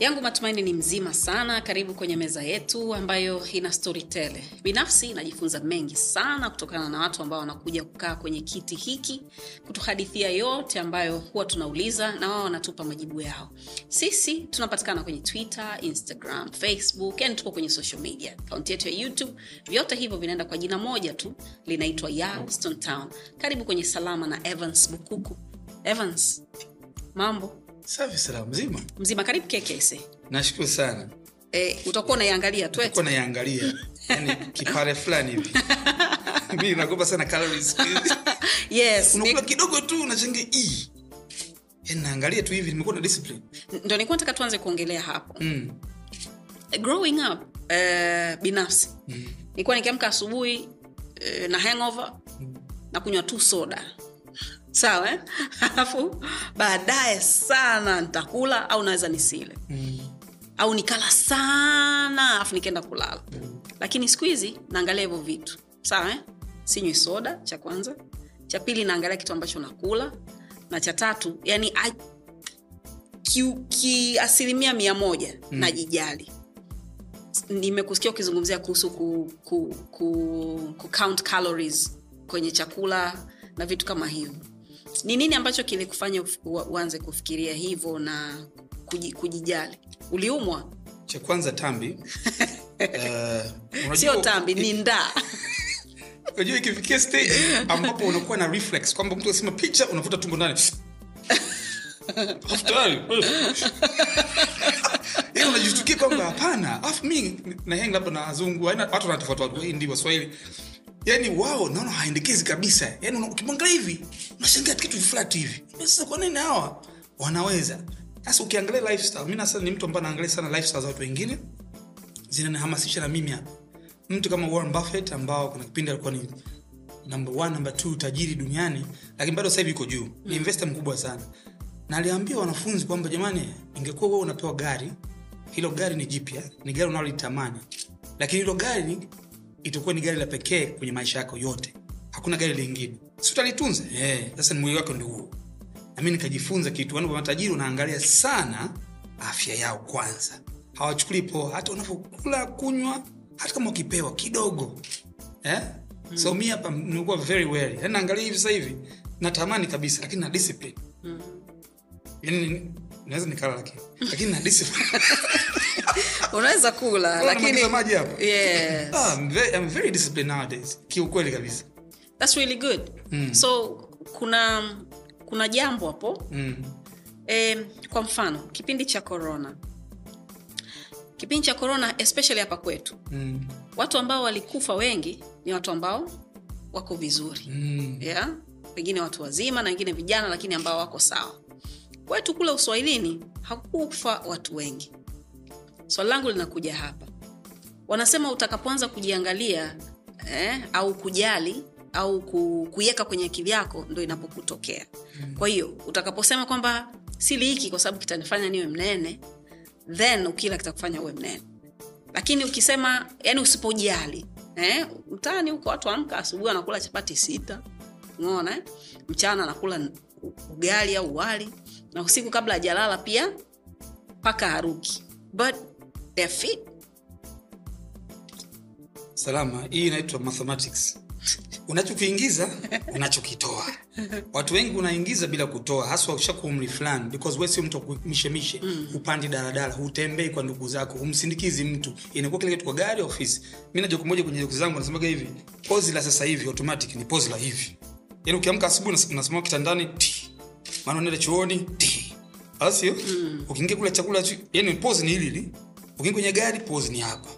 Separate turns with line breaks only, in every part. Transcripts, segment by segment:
yangu matumaini ni mzima sana. Karibu kwenye meza yetu ambayo ina storitele binafsi najifunza mengi sana kutokana na watu ambao wanakuja kukaa kwenye kiti hiki kutuhadithia yote ambayo huwa tunauliza na wao wanatupa majibu yao. Sisi tunapatikana kwenye twitter instagram facebook yani tuko kwenye social media. Akaunti yetu ya youtube. Vyote hivyo vinaenda kwa jina moja tu linaitwa Yalston town karibu kwenye salama na evans bukuku. Evans mambo
safi salama. mzima?
Mzima karibu kekese
nashukuru sana.
E, utakuwa unaiangalia tu. Eti.
yani kipare fulani hivi. Mi nagopa sana calories.
Yes
unakula
ni-
kidogo tu unachangia e yani naangalia tu hivi nimekuwa na discipline.
Ndo nilikuwa nataka tuanze kuongelea hapo.
Mm.
growing up uh, binafsi. Mm. nilikuwa nikiamka asubuhi uh, na hangover mm. na kunywa tu soda sawa eh? alafu baadaye sana nitakula au naweza nisile
Mm.
au nikala sana alafu nikaenda kulala lakini siku hizi naangalia hivyo vitu sawa eh? sinywi soda cha kwanza cha pili naangalia kitu ambacho nakula na cha tatu yani a- ki- kiasilimia mia moja mm. najijali nimekusikia ukizungumzia kuhusu ku, ku, ku, ku count calories kwenye chakula na vitu kama hivyo ni nini ambacho kilikufanya uanze kufikiria hivyo na kujijali? Uliumwa?
Cha kwanza tambi. Uh,
sio tambi ni ndaa.
Unajua ikifikia stage ambapo unakuwa na reflex kwamba mtu akisema picha unavuta tumbo ndani. Yaani unajishtukia kwamba hapana. Afu mi naheng labda na wazungu watu wanatofauti waswahili yani wao naona haendekezi kabisa. Yani ukimwangalia hivi unashangaa kitu flat hivi. Sasa kwa nini hawa wanaweza? Sasa ukiangalia lifestyle mimi nasa ni mtu ambaye naangalia sana lifestyle za watu wengine. Zinanihamasisha na mimi hapa. Mtu kama warren buffett ambao kuna kipindi alikuwa ni number one, number two tajiri duniani lakini bado sasa hivi yuko juu. Ni investor mkubwa sana. Na aliambia wanafunzi kwamba jamani ingekuwa wewe unapewa gari hilo gari ni jipya ni gari unalolitamani lakini hilo gari itakuwa ni gari la pekee kwenye maisha yako yote. Hakuna gari lingine. Si utalitunza? Eh, sasa ni mwili wako ndio huo. Nami nikajifunza kitu. Wanu matajiri unaangalia sana afya yao kwanza. Hawachukuli poa. Hata unavyokula kunywa hata kama ukipewa kidogo. Eh? mm. so mi hapa nimekuwa very well, yani naangalia hivi sasa hivi natamani kabisa lakini na discipline. Mm. yani naweza nikala lakini lakini nadisi
unaweza kula
Lakini maji hapa
yes.
ah, I'm very, I'm very disciplined nowadays kiukweli kabisa
That's really good mm. so kuna kuna jambo hapo
mm.
e, kwa mfano kipindi cha corona kipindi cha corona especially hapa kwetu
Mm.
watu ambao walikufa wengi ni watu ambao wako vizuri
Mm.
yeah? wengine watu wazima na wengine vijana lakini ambao wako sawa kwetu kule uswahilini hakufa watu wengi. Swali langu linakuja hapa. Wanasema utakapoanza kujiangalia eh, au kujali au ku- kuiweka kwenye akili yako ndo inapokutokea. Kwa hiyo utakaposema kwamba sili hiki kwa sababu kitanifanya niwe mnene then ukila kitakufanya uwe mnene. Lakini ukisema yani usipojali eh, mtaani huko watu amka asubuhi anakula chapati sita umeona eh? mchana anakula ugali au wali na usiku kabla hajalala pia paka haruki. But they're fit.
Salama hii inaitwa mathematics. Unachokiingiza unachokitoa. Watu wengi unaingiza bila kutoa haswa ushakuwa umri fulani because we sio mtu akumishemishe mm. upandi daladala hutembei kwa ndugu zako humsindikizi mtu. Inakuwa kile kitu kwa gari ofisi. Mi na joku moja kwenye ndugu zangu nasemaga hivi pozi la sasa hivi automatic ni pozi la hivi. Yaani ukiamka asubuhi unasimama kitandani ti maana unaenda chuoni. Ti. Mm. ukiingia kula chakula chu- yani pose ni hili hili ukiingia kwenye gari pose ni hapa.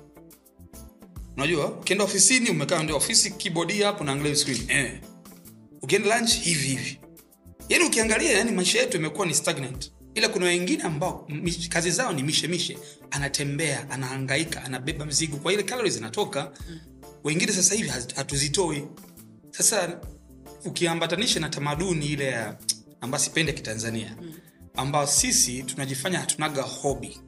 Unajua ukienda ofisini umekaa ndio ofisi keyboard hapo na angalia screen. Eh. Ukienda lunch hivi hivi. Yani ukiangalia yani maisha yetu imekuwa ni stagnant. Ila kuna wengine ambao kazi zao ni mishemishe anatembea anahangaika anabeba mzigo kwa ile calories zinatoka. Wengine sasa hivi hatuzitoi. Sasa ukiambatanisha na tamaduni ile ya ambayo sipendi ya kitanzania ambayo sisi tunajifanya hatunaga hobi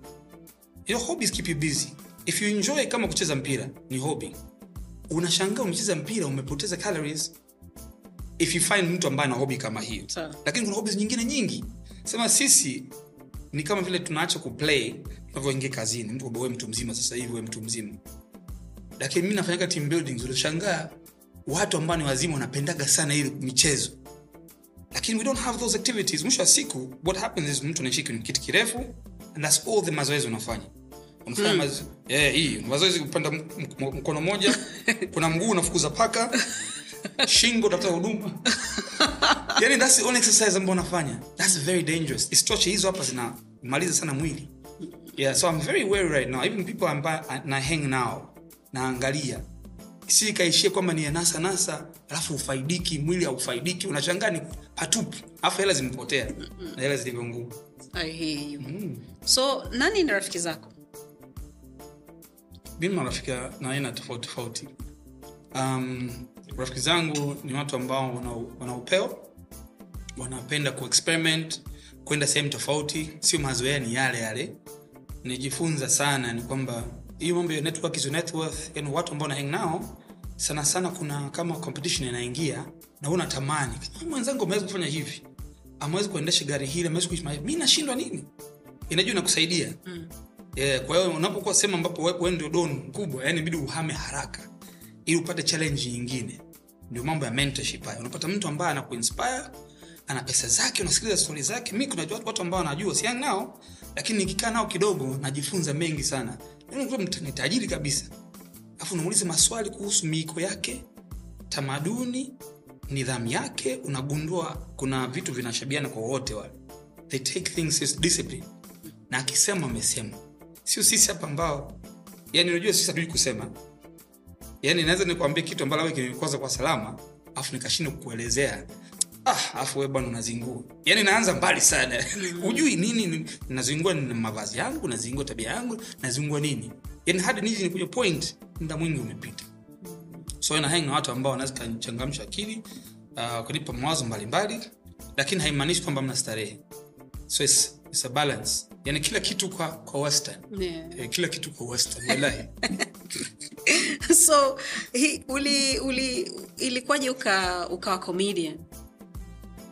hiyo hobbies keep you busy. If you enjoy kama kucheza mpira ni hobi unashangaa umecheza mpira umepoteza calories. If you find mtu ambaye ana hobi kama hiyo. Lakini kuna hobbies nyingine nyingi. Sema sisi ni kama vile tunaacha kuplay tunavyoingia kazini. Mtu wewe mtu mzima sasa hivi wewe mtu mzima. Lakini mi nafanyaga team buildings utashangaa watu ambao ni wazima wanapendaga sana ili michezo lakini we don't have those activities. Mwisho wa siku what happens is mtu anaishi kwenye kiti kirefu and that's all the mazoezi unafanya. Unafanya mm. mazo yeah, hii mazoezi kupanda m- m- mkono moja kuna mguu unafukuza paka shingo tafuta huduma. Yani that's the only exercise ambao unafanya. That's very dangerous. Isitoshe hizo hapa zinamaliza sana mwili. Yeah so i'm very wary right now. Even people ambaye na hang now naangalia si ikaishie kwamba ni anasa nasa alafu ufaidiki mwili haufaidiki unashangaa ni patupu alafu hela zimepotea. Na hela zilivyo nguu
I hear so nani ni rafiki zako?
Mimi marafiki na aina tofauti tofauti. Um, rafiki zangu ni watu ambao wana, wana upeo wanapenda kuexperiment kwenda sehemu tofauti. Sio mazoea ni yale yale. Nijifunza sana ni kwamba hiyo mambo ya network your net worth yani watu ambao nahang nao sana sana kuna kama competition inaingia na unatamani. Kama mwenzangu ameweza kufanya hivi. Ameweza kuendesha gari hili ameweza kuishi maisha. Mi nashindwa nini? Inajua inakusaidia. Mm. yeah, kwa hiyo unapokuwa sehemu ambapo wewe ndio don mkubwa yani bidi uhame haraka ili upate challenge nyingine. Ndio mambo ya mentorship hayo. Unapata mtu ambaye anakuinspire ana pesa zake unasikiliza stori zake. Mi kuna watu ambao wanajua siang nao lakini nikikaa nao kidogo najifunza mengi sana ni tajiri kabisa. Alafu unamuuliza maswali kuhusu miiko yake tamaduni nidhamu yake unagundua kuna vitu vinashabiana kwa wote wale. They take things as discipline. Na akisema amesema. Sio sisi hapa ambao yani unajua sisi hatujui kusema. Yani naweza nikwambia kitu ambalo wewe kinikwaza kwa salama afu nikashindwa kukuelezea ah afu wewe bwana unazingua. Yani naanza mbali sana. Hujui nini nazingua na mavazi yangu nazingua tabia yangu nazingua nini? Yani hadi nizi nikuja point muda mwingi umepita. So nahang na watu ambao wanaweza kanichangamsha akili uh, kunipa mawazo mbalimbali lakini haimaanishi kwamba mna starehe. So it's, it's a balance. Yani kila kitu kwa kwa western.
Yeah.
eh, kila kitu kwa western wallahi.
So hi, uli, uli ilikuwaje uka, ukawa comedian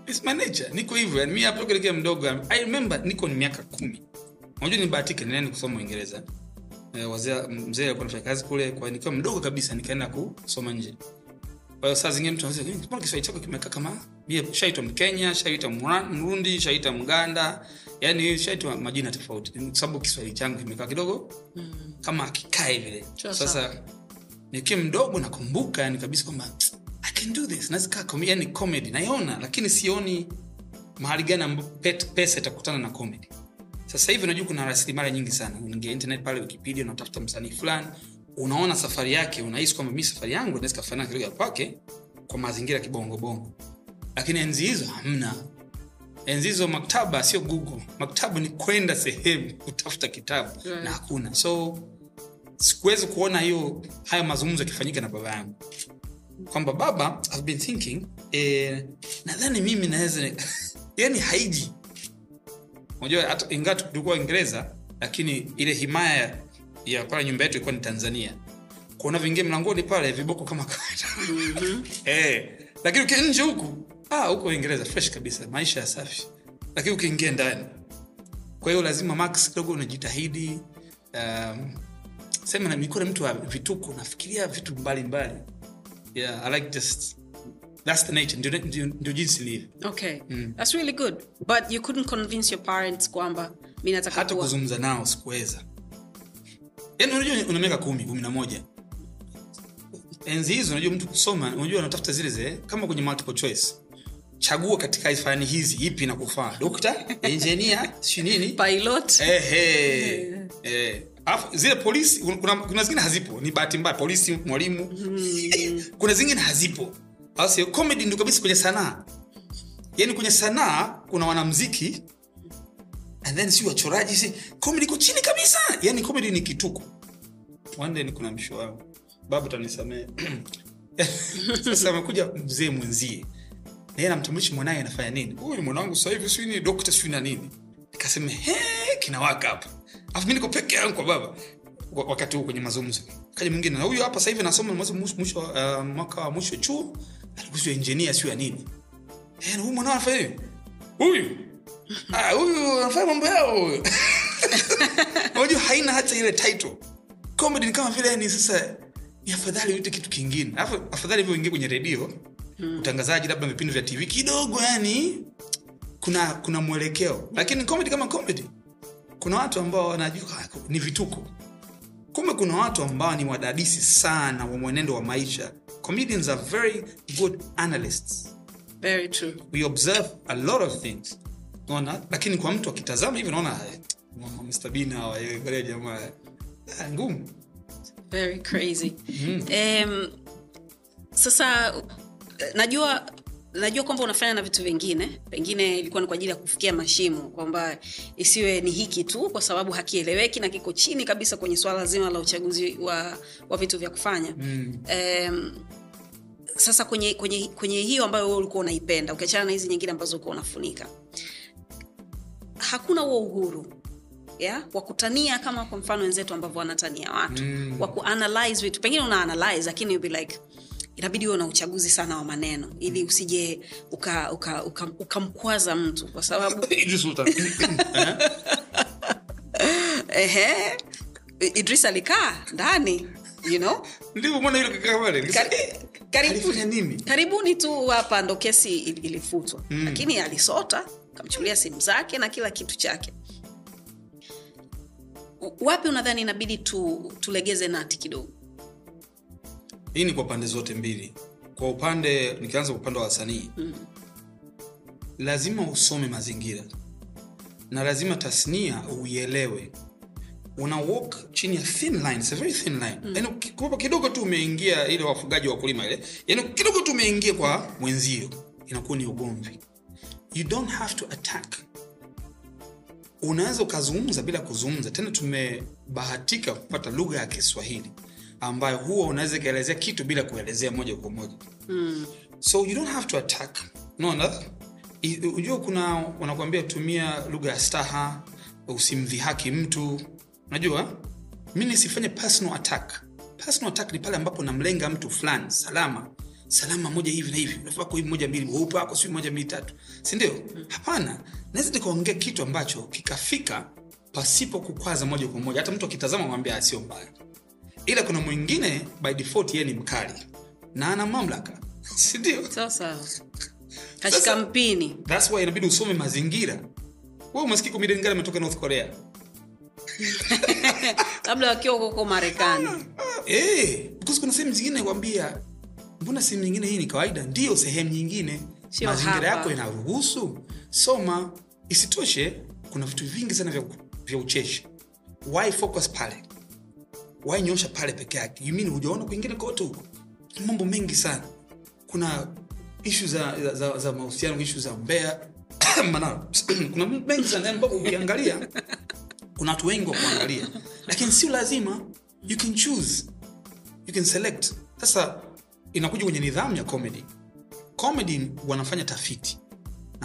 It's my nature niko hivyo yani mi hapo kuelekea mdogo i remember niko ni miaka kumi. Unajua nibahatika nilienda kusoma uingereza? Eh, wazee mzee alikuwa anafanya kazi kule kwa nikiwa mdogo kabisa nikaenda kusoma nje. Kwa hiyo saa zingine mtu anasema "Eh, mbona kiswahili chako kimekaa kama bia shaitwa mkenya shaitwa mrundi shaitwa mganda. Yani shaitwa majina tofauti. Kwa sababu kiswahili changu kimekaa kidogo kama akikae vile. Sasa nikiwa mdogo nakumbuka yani kabisa kwamba i can do this. Comedy yani comedy. Naiona lakini sioni mahali gani ambapo pesa itakutana na comedy. Sasa hivi unajua kuna rasilimali nyingi sana. Unaingia internet pale wikipedia unatafuta msanii fulani unaona safari yake unahisi kwamba mimi safari yangu naweza kafanana kidogo ya kwake kwa mazingira kibongo bongo, lakini enzi hizo hamna. Enzi hizo maktaba sio google. Maktaba ni kwenda sehemu kutafuta kitabu
Right.
na hakuna. So sikuwezi kuona hiyo hayo mazungumzo yakifanyika na baba yangu kwamba baba I've been thinking eh, nadhani mimi naweza yani haiji. Unajua hata ingawa tulikuwa uingereza lakini ile himaya ya- ya pale nyumba yetu ilikuwa ni tanzania. Kuona vingie mlangoni pale viboko kama kawaida eh, lakini nje huku ah, huko uingereza fresh kabisa maisha ya safi. Lakini ukiingia ndani. Kwa hiyo lazima max kidogo unajitahidi um, sema na nilikuwa ni mtu wa vituko nafikiria vitu mbalimbali yeah, I like just that's the nature. Ndio- ndio jinsi ilivyo
okay. That's really good. But you couldn't convince your parents kwamba mi nataka
hata kuzungumza nao sikuweza. Yani unajua una miaka kumi kumi na moja. Enzi hizo unajua mtu kusoma unajua unatafuta zile zile kama kwenye multiple choice. Chagua katika fani hizi ipi inakufaa? Dokta engineer si nini.
Pilot.
Ehe. Eh. Alafu zile polisi kuna, kuna zingine hazipo. Ni bahati mbaya polisi mwalimu kuna zingine hazipo. Alafu comedy ndio kabisa kwenye sanaa. Yaani kwenye sanaa kuna wanamziki and then si wachoraji si comedy iko chini kabisa. Yaani comedy ni kituko. One day kuna msho wangu baba utanisamehe sasa amekuja mzee mwenzie. Na yeye anamtambulisha mwanaye anafanya nini? Huyu mwanangu sasa hivi sijui ni dokta sijui na nini. Nikasema he kinawaka hapa alafu mi niko peke yangu kwa baba wakati huu kwenye mazungumzo. Kaja mwingine na huyu hapa sahivi hivi anasoma mwisho uh, mwaka wa mwisho chuo? Alikuwa engineer sio ya nini. Eh huyu mwanao anafanya hivi huyu? Ah huyu anafanya mambo yao huyu. Unajua haina hata ile title. Comedy ni kama vile ni sasa ni afadhali uite kitu kingine. Alafu afadhali hivyo ingie kwenye redio utangazaji labda vipindi vya tv kidogo yani kuna kuna mwelekeo. Lakini comedy kama comedy kuna watu ambao wanajua ni vituko. Kumbe kuna watu ambao ni wadadisi sana wa mwenendo wa maisha. Comedians are very good analysts.
Very true.
We observe a lot of things. Naona lakini kwa mtu akitazama hivi naona eh, Mr. Eh, jamaa ah, ngumu.
Very crazy. Um, sasa eh, najua najua kwamba unafanya na vitu vingine pengine ilikuwa ni kwa ajili ya kufikia mashimo kwamba isiwe ni hiki tu kwa sababu hakieleweki na kiko chini kabisa kwenye swala zima la uchaguzi wa, wa vitu vya kufanya mm. um, sasa kwenye, kwenye, kwenye hiyo ambayo wewe ulikuwa unaipenda ukiachana na hizi nyingine ambazo ulikuwa unafunika hakuna huo uhuru wakutania kama kwa mfano wenzetu ambavyo wanatania watu mm. wa kuanalyze vitu pengine una analyze lakini be like inabidi uwe na uchaguzi sana wa maneno ili usije ukamkwaza uka, uka, uka mtu kwa sababu
Idris
ehe. Idris alikaa ndani you know?
Ndivyo mbona yule kaka pale?
Kari- karibu-
alifanya nini?
karibuni tu hapa ndo kesi ilifutwa. Mm. lakini alisota kamchukulia simu zake na kila kitu chake. Wapi unadhani inabidi tu, tulegeze nati kidogo
hii ni kwa pande zote mbili. Kwa upande nikianza kwa upande wa wasanii mm. lazima usome mazingira na lazima tasnia uielewe. Una walk chini ya thin line, it's a very thin line. Mm. yani uki- kidogo tu umeingia ile wafugaji wa kulima ile yani kidogo tu umeingia kwa mwenzio inakuwa ni ugomvi. You don't have to attack. Unaweza ukazungumza bila kuzungumza. Tena tumebahatika kupata lugha ya kiswahili ambayo huwa unaweza ikaelezea kitu bila kuelezea moja kwa moja. Mm. so you don't have to attack. Naona ujua kuna wanakuambia tumia lugha ya staha usimdhihaki mtu. Unajua? Mi nisifanye personal attack. Personal attack ni pale ambapo namlenga mtu fulani salama. Salama moja hivi na hivi. Unafaa hivi moja mbili weupe wako sijui moja mbili tatu. Sindio hapana. Naweza nikaongea kitu ambacho kikafika pasipo kukwaza moja kwa moja. Hata mtu akitazama mwambia sio mbaya ila kuna mwingine by default yeye ni mkali. Na ana mamlaka. Sindio
sasa. Kashika mpini.
thats why inabidi usome mazingira. We umesikia comedian gani ametoka north korea?
Labda wakiwa huko marekani.
Hey, because kuna sehemu zingine kwambia mbona sehemu nyingine hii ni kawaida? Ndiyo sehemu nyingine.
Sio
mazingira
hapa.
yako inaruhusu. Soma isitoshe kuna vitu vingi sana vya, vya ucheshi. Why focus pale why nyosha pale peke yake? You hujaona kwingine kote huko? Mambo mengi sana. Kuna ishu za, za, za, za mahusiano ishu za mbea. Manao. kuna mengi sana. Ambapo ukiangalia kuna watu wengi wa kuangalia. Lakini sio lazima. You can choose. You can select. Sasa inakuja kwenye nidhamu ya comedy. Comedy wanafanya tafiti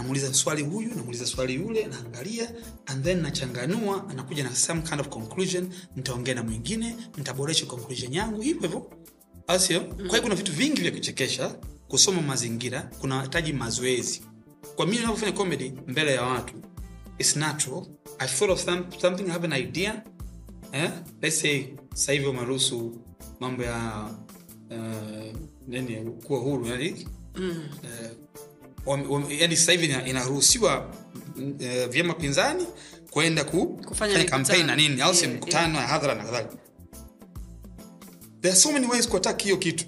namuuliza swali huyu namuuliza swali yule naangalia and then nachanganua anakuja na some kind of conclusion nitaongea na mwingine nitaboresha conclusion yangu hivyo hivyo. Au sio? Kwa hiyo kuna vitu vingi vya kuchekesha kusoma mazingira kunahitaji mazoezi. Kwa mimi ninapofanya comedy mbele ya watu it's natural. I thought of some, something i have an idea eh? let's say sasa hivi umeruhusu mambo ya uh, nini kuwa huru yani? Mm. uh, yani sasa hivi inaruhusiwa uh, vyama pinzani kwenda ku,
Kufanya
kufanya kampeni na nini au
Yeah,
mkutano ya hadhara na kadhalika. There are so many ways kuattack hiyo kitu.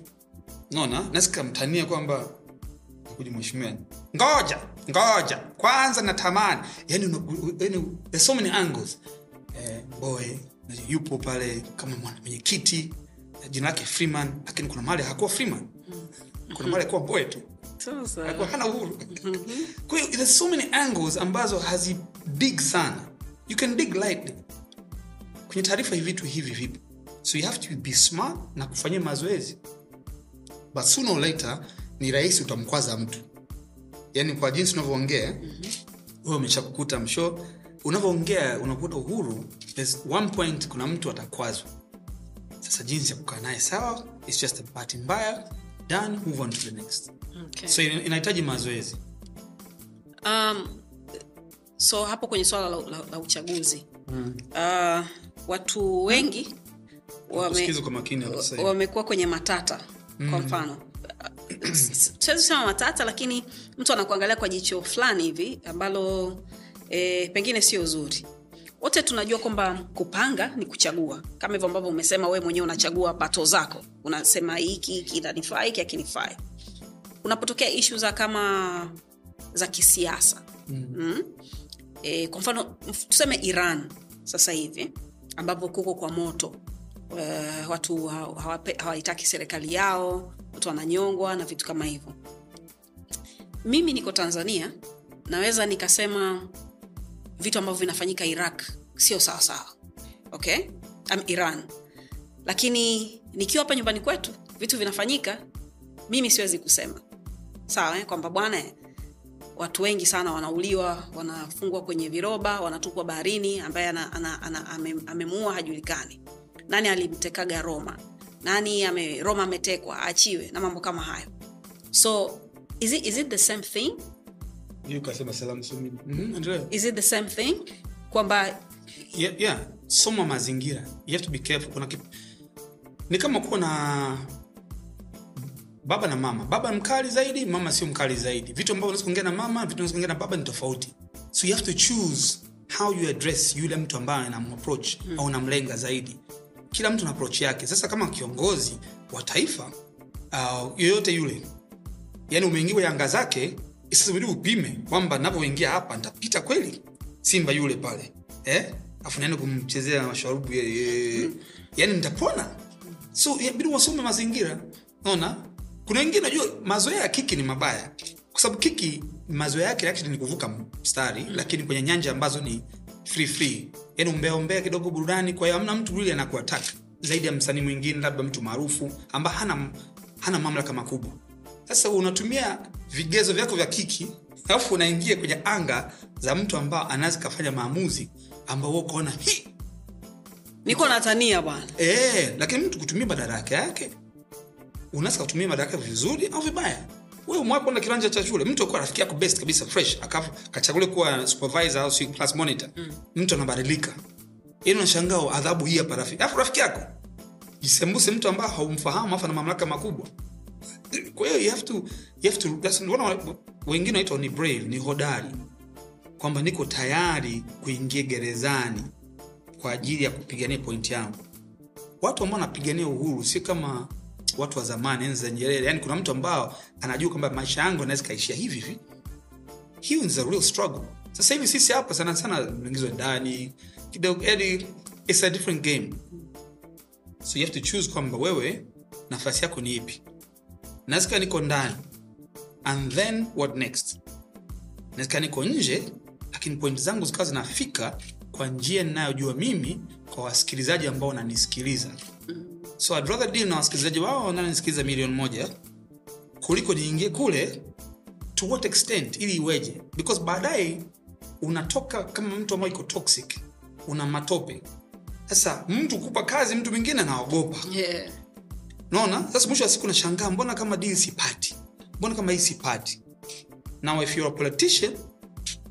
Naona nasikamtania kwamba kuja mheshimiwa ngoja ngoja. Kwanza natamani. Yani, yani there's so many angles. Eh, boy yupo pale kama mwana- mwenyekiti jina lake freeman lakini kuna mali hakuwa freeman kuna mahali alikuwa boy tu. Alikuwa hana uhuru. Kwa hiyo there's so many angles ambazo hazidig sana. You can dig lightly. Kwenye taarifa hivi vitu hivi vipo. So you have to be smart na kufanyia mazoezi. But sooner or later ni rahisi utamkwaza mtu. Yaani kwa jinsi unavyoongea wewe umeshakukuta msho unavyoongea unakuta uhuru there's one point kuna mtu atakwazwa. Sasa jinsi ya kukaa naye sawa it's just a bahati mbaya done move on to the next.
Okay.
so inahitaji mazoezi.
Um, so hapo kwenye swala la, la, la uchaguzi. Mm. uh, watu wengi wame, wamekuwa kwenye matata kwa mfano. Siwezi kusema matata lakini mtu anakuangalia kwa jicho fulani hivi ambalo e, pengine sio zuri wote tunajua kwamba kupanga ni kuchagua. Kama hivyo ambavyo umesema wewe mwenyewe unachagua pato zako. Unasema hiki hiki inanifaa hiki akinifai unapotokea ishu za kama za kisiasa. Mm. mm? E, kwa mfano tuseme iran sasa hivi ambapo kuko kwa moto. Uh, watu ha- hawaitaki serikali yao watu wananyongwa na vitu kama hivyo. Mimi niko tanzania naweza nikasema vitu ambavyo vinafanyika iraq sio sawasawa okay? Iran. Lakini nikiwa hapa nyumbani kwetu vitu vinafanyika mimi siwezi kusema. Sawa eh? kwamba bwana eh, watu wengi sana wanauliwa wanafungwa kwenye viroba wanatupwa baharini ambaye amemuua hajulikani. Nani alimtekaga roma? Nani ame, roma ametekwa aachiwe na mambo kama hayo. So is it, is it the same thing
Hiyo kasema salamu sio mimi. Mhm, endelea.
is it the same thing kwamba
yeah, yeah. soma mazingira you have to be careful kuna kip... ni kama kuwa na baba na mama baba mkali zaidi mama sio mkali zaidi vitu ambavyo unaweza kuongea na mama vitu unaweza kuongea na baba ni tofauti so you have to choose how you address yule mtu ambaye anamapproach mm. au namlenga zaidi kila mtu na approach yake sasa kama kiongozi wa taifa uh, yoyote yule yani umeingiwa yanga zake isibidi upime kwamba navyoingia hapa nitapita kweli? Simba yule pale. Eh? afu naenda kumchezea masharubu yeye. Yani nitapona? So inabidi wasome mazingira. Naona kuna wengine najua mazoea ya kiki ni mabaya. Kwa sababu kiki mazoea yake actually ni kuvuka mstari lakini kwenye nyanja ambazo ni free free. Yani umbeaumbea kidogo burudani kwa hiyo hamna mtu yule anakuataka zaidi ya msanii mwingine labda mtu maarufu ambaye hana, hana mamlaka makubwa sasa unatumia vigezo vyako vya kiki alafu unaingia kwenye anga za mtu ambao anaweza kafanya maamuzi ambao ukaona
niko natania bwana.
E, lakini mtu kutumia madaraka yake unaweza kutumia madaraka vizuri au vibaya. Wewe na kiranja cha shule mtu akuwa rafiki yako best kabisa fresh akafu kachaguliwa kuwa supervisor au si class monitor. Mm. mtu anabadilika. Yani unashangaa adhabu hii hapa rafiki alafu rafiki yako jisembuse mtu ambaye haumfahamu afu na mamlaka makubwa kwa hiyo you have to you have to that's mbona wengine wanaitwa ni brave ni hodari kwamba niko tayari kuingia gerezani kwa ajili ya kupigania pointi yangu. Watu ambao wanapigania uhuru si kama watu wa zamani enzi za nyerere. Yani kuna mtu ambao anajua kwamba maisha yangu anaweza kaishia hivi hivi. Hiyo is real struggle. Sasa hivi sisi hapa sana sana tunaingizwa ndani kidogo yani it's a different game. So you have to choose kwamba wewe nafasi yako ni ipi nawezika niko ndani. And then what next? Nawezika niko nje lakini pointi zangu zikawa zinafika kwa njia ninayojua mimi kwa wasikilizaji ambao wananisikiliza. So I'd rather deal na wasikilizaji wao wananisikiliza milioni moja kuliko niingie kule to what extent ili iweje? Because baadaye unatoka kama mtu ambaye iko toxic una matope. Sasa mtu kupa kazi mtu mwingine anaogopa.
Yeah.
Naona sasa mwisho wa siku nashangaa mbona kama deal sipati? Mbona kama hii sipati? Now if you're a politician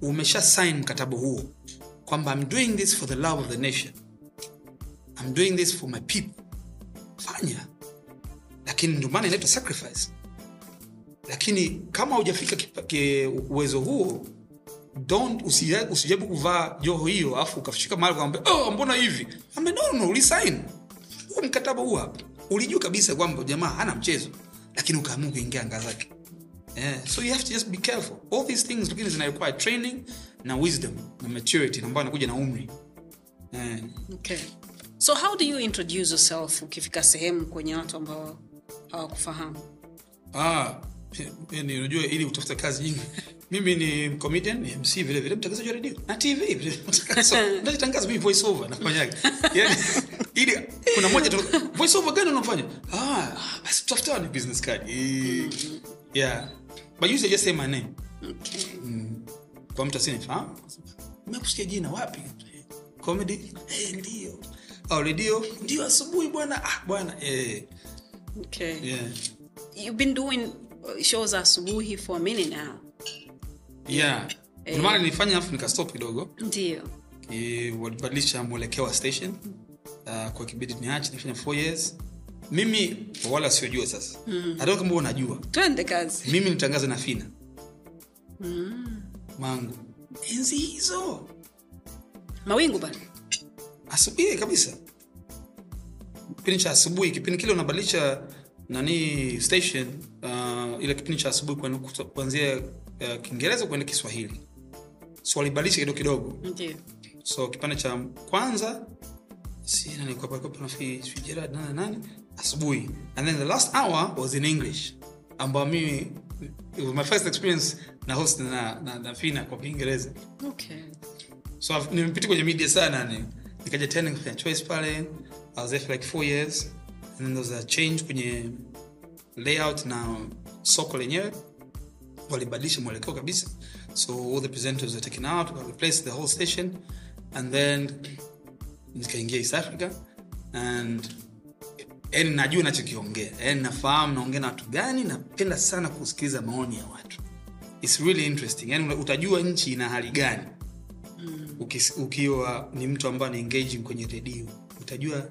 umesha sign mkataba huo kwamba i'm doing this for the love of the nation. I'm doing this for my people. Fanya. Lakini ndio maana inaitwa sacrifice. Lakini kama hujafika uwezo huo don't usija- usijaribu kuvaa joho hiyo alafu ukafika mahali kwamba oh, mbona hivi? Ambe no, no, huu mkataba huu hapa ulijua kabisa kwamba jamaa hana mchezo lakini ukaamua kuingia anga zake yeah. so you have to just be careful all these things lakini zina require training na wisdom na maturity ambayo anakuja na umri yeah.
okay. so how do you introduce yourself ukifika sehemu kwenye watu ambao hawakufahamu
Ah, unajua ili utafute kazi nyingi mimi ni comedian ni mc vile vile mtangazaji wa redio na tv najitangaza mimi voice over nafanyaga yani ili kuna moja voice over gani unafanya? Ah basi tutafuta ni business card. Eh, yeah. But usually just say my name.
Okay.
kwa mtu asinifahamu nimekusikia jina wapi? Comedy? Hey, ndio. Au redio ndio asubuhi bwana. Ah bwana eh.
Okay.
yeah.
You've been doing shows asubuhi for a minute now
yeah. Ndio maana nilifanya afu nikastop kidogo.
Ndio.
Walibadilisha mwelekeo wa station. Uh, kwa kibidi niache nifanya four years. Mimi wala siojua sasa. Mm. hata kama unajua
twende kazi.
Mimi nitangaze na fina. Mangu. Enzi hizo.
Mawingu bana.
Asubuhi kabisa. Kipindi cha asubuhi kipindi kile unabadilisha nani station uh, ile kipindi cha asubuhi kuanzia uh, kiingereza kuenda kiswahili. So walibadilisha kidogo kidogo. So kipande cha kwanza si nani kwa kwa kuna fi fi Gerard nani nani? Asubuhi. And then the last hour was in english. Ambao mimi it was my first experience na host na na, na fina kwa kiingereza.
Okay.
so nimepitia kwenye media sana ni nikaja tena kufanya choice pale. I was there for like four years. And then there was a change kwenye layout na soko lenyewe walibadilisha mwelekeo kabisa. So all the presenters were taken out replaced the whole station and then nikaingia east africa and yani najua nachokiongea. Yani nafahamu naongea na watu gani napenda sana kusikiliza maoni ya watu. Its really interesting. Yani utajua nchi ina hali gani. Ukis- ukiwa ni mtu ambaye ni engaging kwenye redio utajua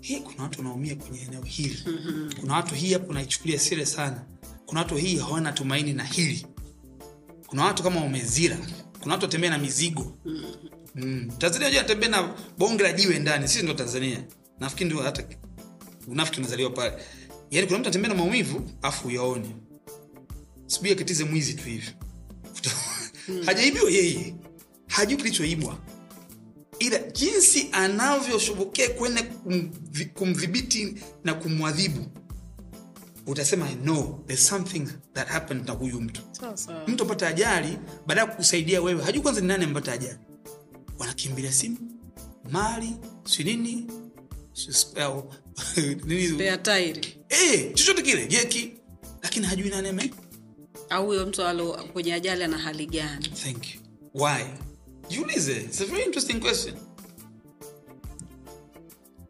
hey, kuna watu wanaumia kwenye eneo hili. Kuna watu hii hapo naichukulia sire sana kuna watu hii hawana tumaini na hili. Kuna watu kama wamezira kuna watu watembea na mizigo. Mm. tanzania jua natembea na bonge la jiwe ndani. Sisi ndo tanzania. Nafikiri ndio hata unafiki unazaliwa pale. Yaani kuna mtu atembea na maumivu afu uyaone sijui akatize mwizi tu hivi. Hajaibiwa yeye. Hajui kilichoibwa. Ila jinsi anavyoshubukia kwenda kumdhibiti na kumwadhibu utasema no there's something that happened na huyu mtu.
Sawa
mtu apata ajali baada ya kukusaidia wewe hajui kwanza ni nani amepata ajali. Wanakimbilia simu mali si nini eh, chochote kile jeki lakini hajui nani ame
au huyo mtu alo kwenye ajali ana hali gani?
Thank you. Why? Jiulize it's a very interesting question.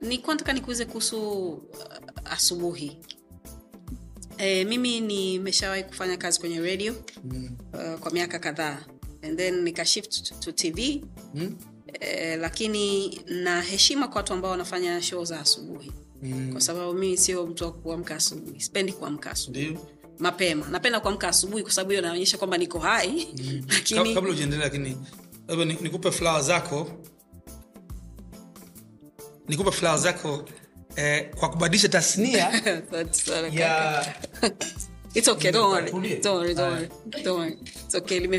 Nikuwa nataka nikuuze kuhusu uh, asubuhi e, mimi nimeshawahi kufanya kazi kwenye radio
mm.
uh, kwa miaka kadhaa and then nikashift to, to tv
Mm.
e, lakini na heshima kwa watu ambao wanafanya show za asubuhi
Mm.
kwa sababu mimi sio mtu wa kuamka asubuhi sipendi kuamka asubuhi mapema napenda kuamka asubuhi kwa sababu hiyo naonyesha kwamba niko hai
mm.
lakini
kabla ujiendelea lakini labda ni- nikupe flower zako nikupe flower zako eh, kwa kubadilisha tasnia ya
It's okay,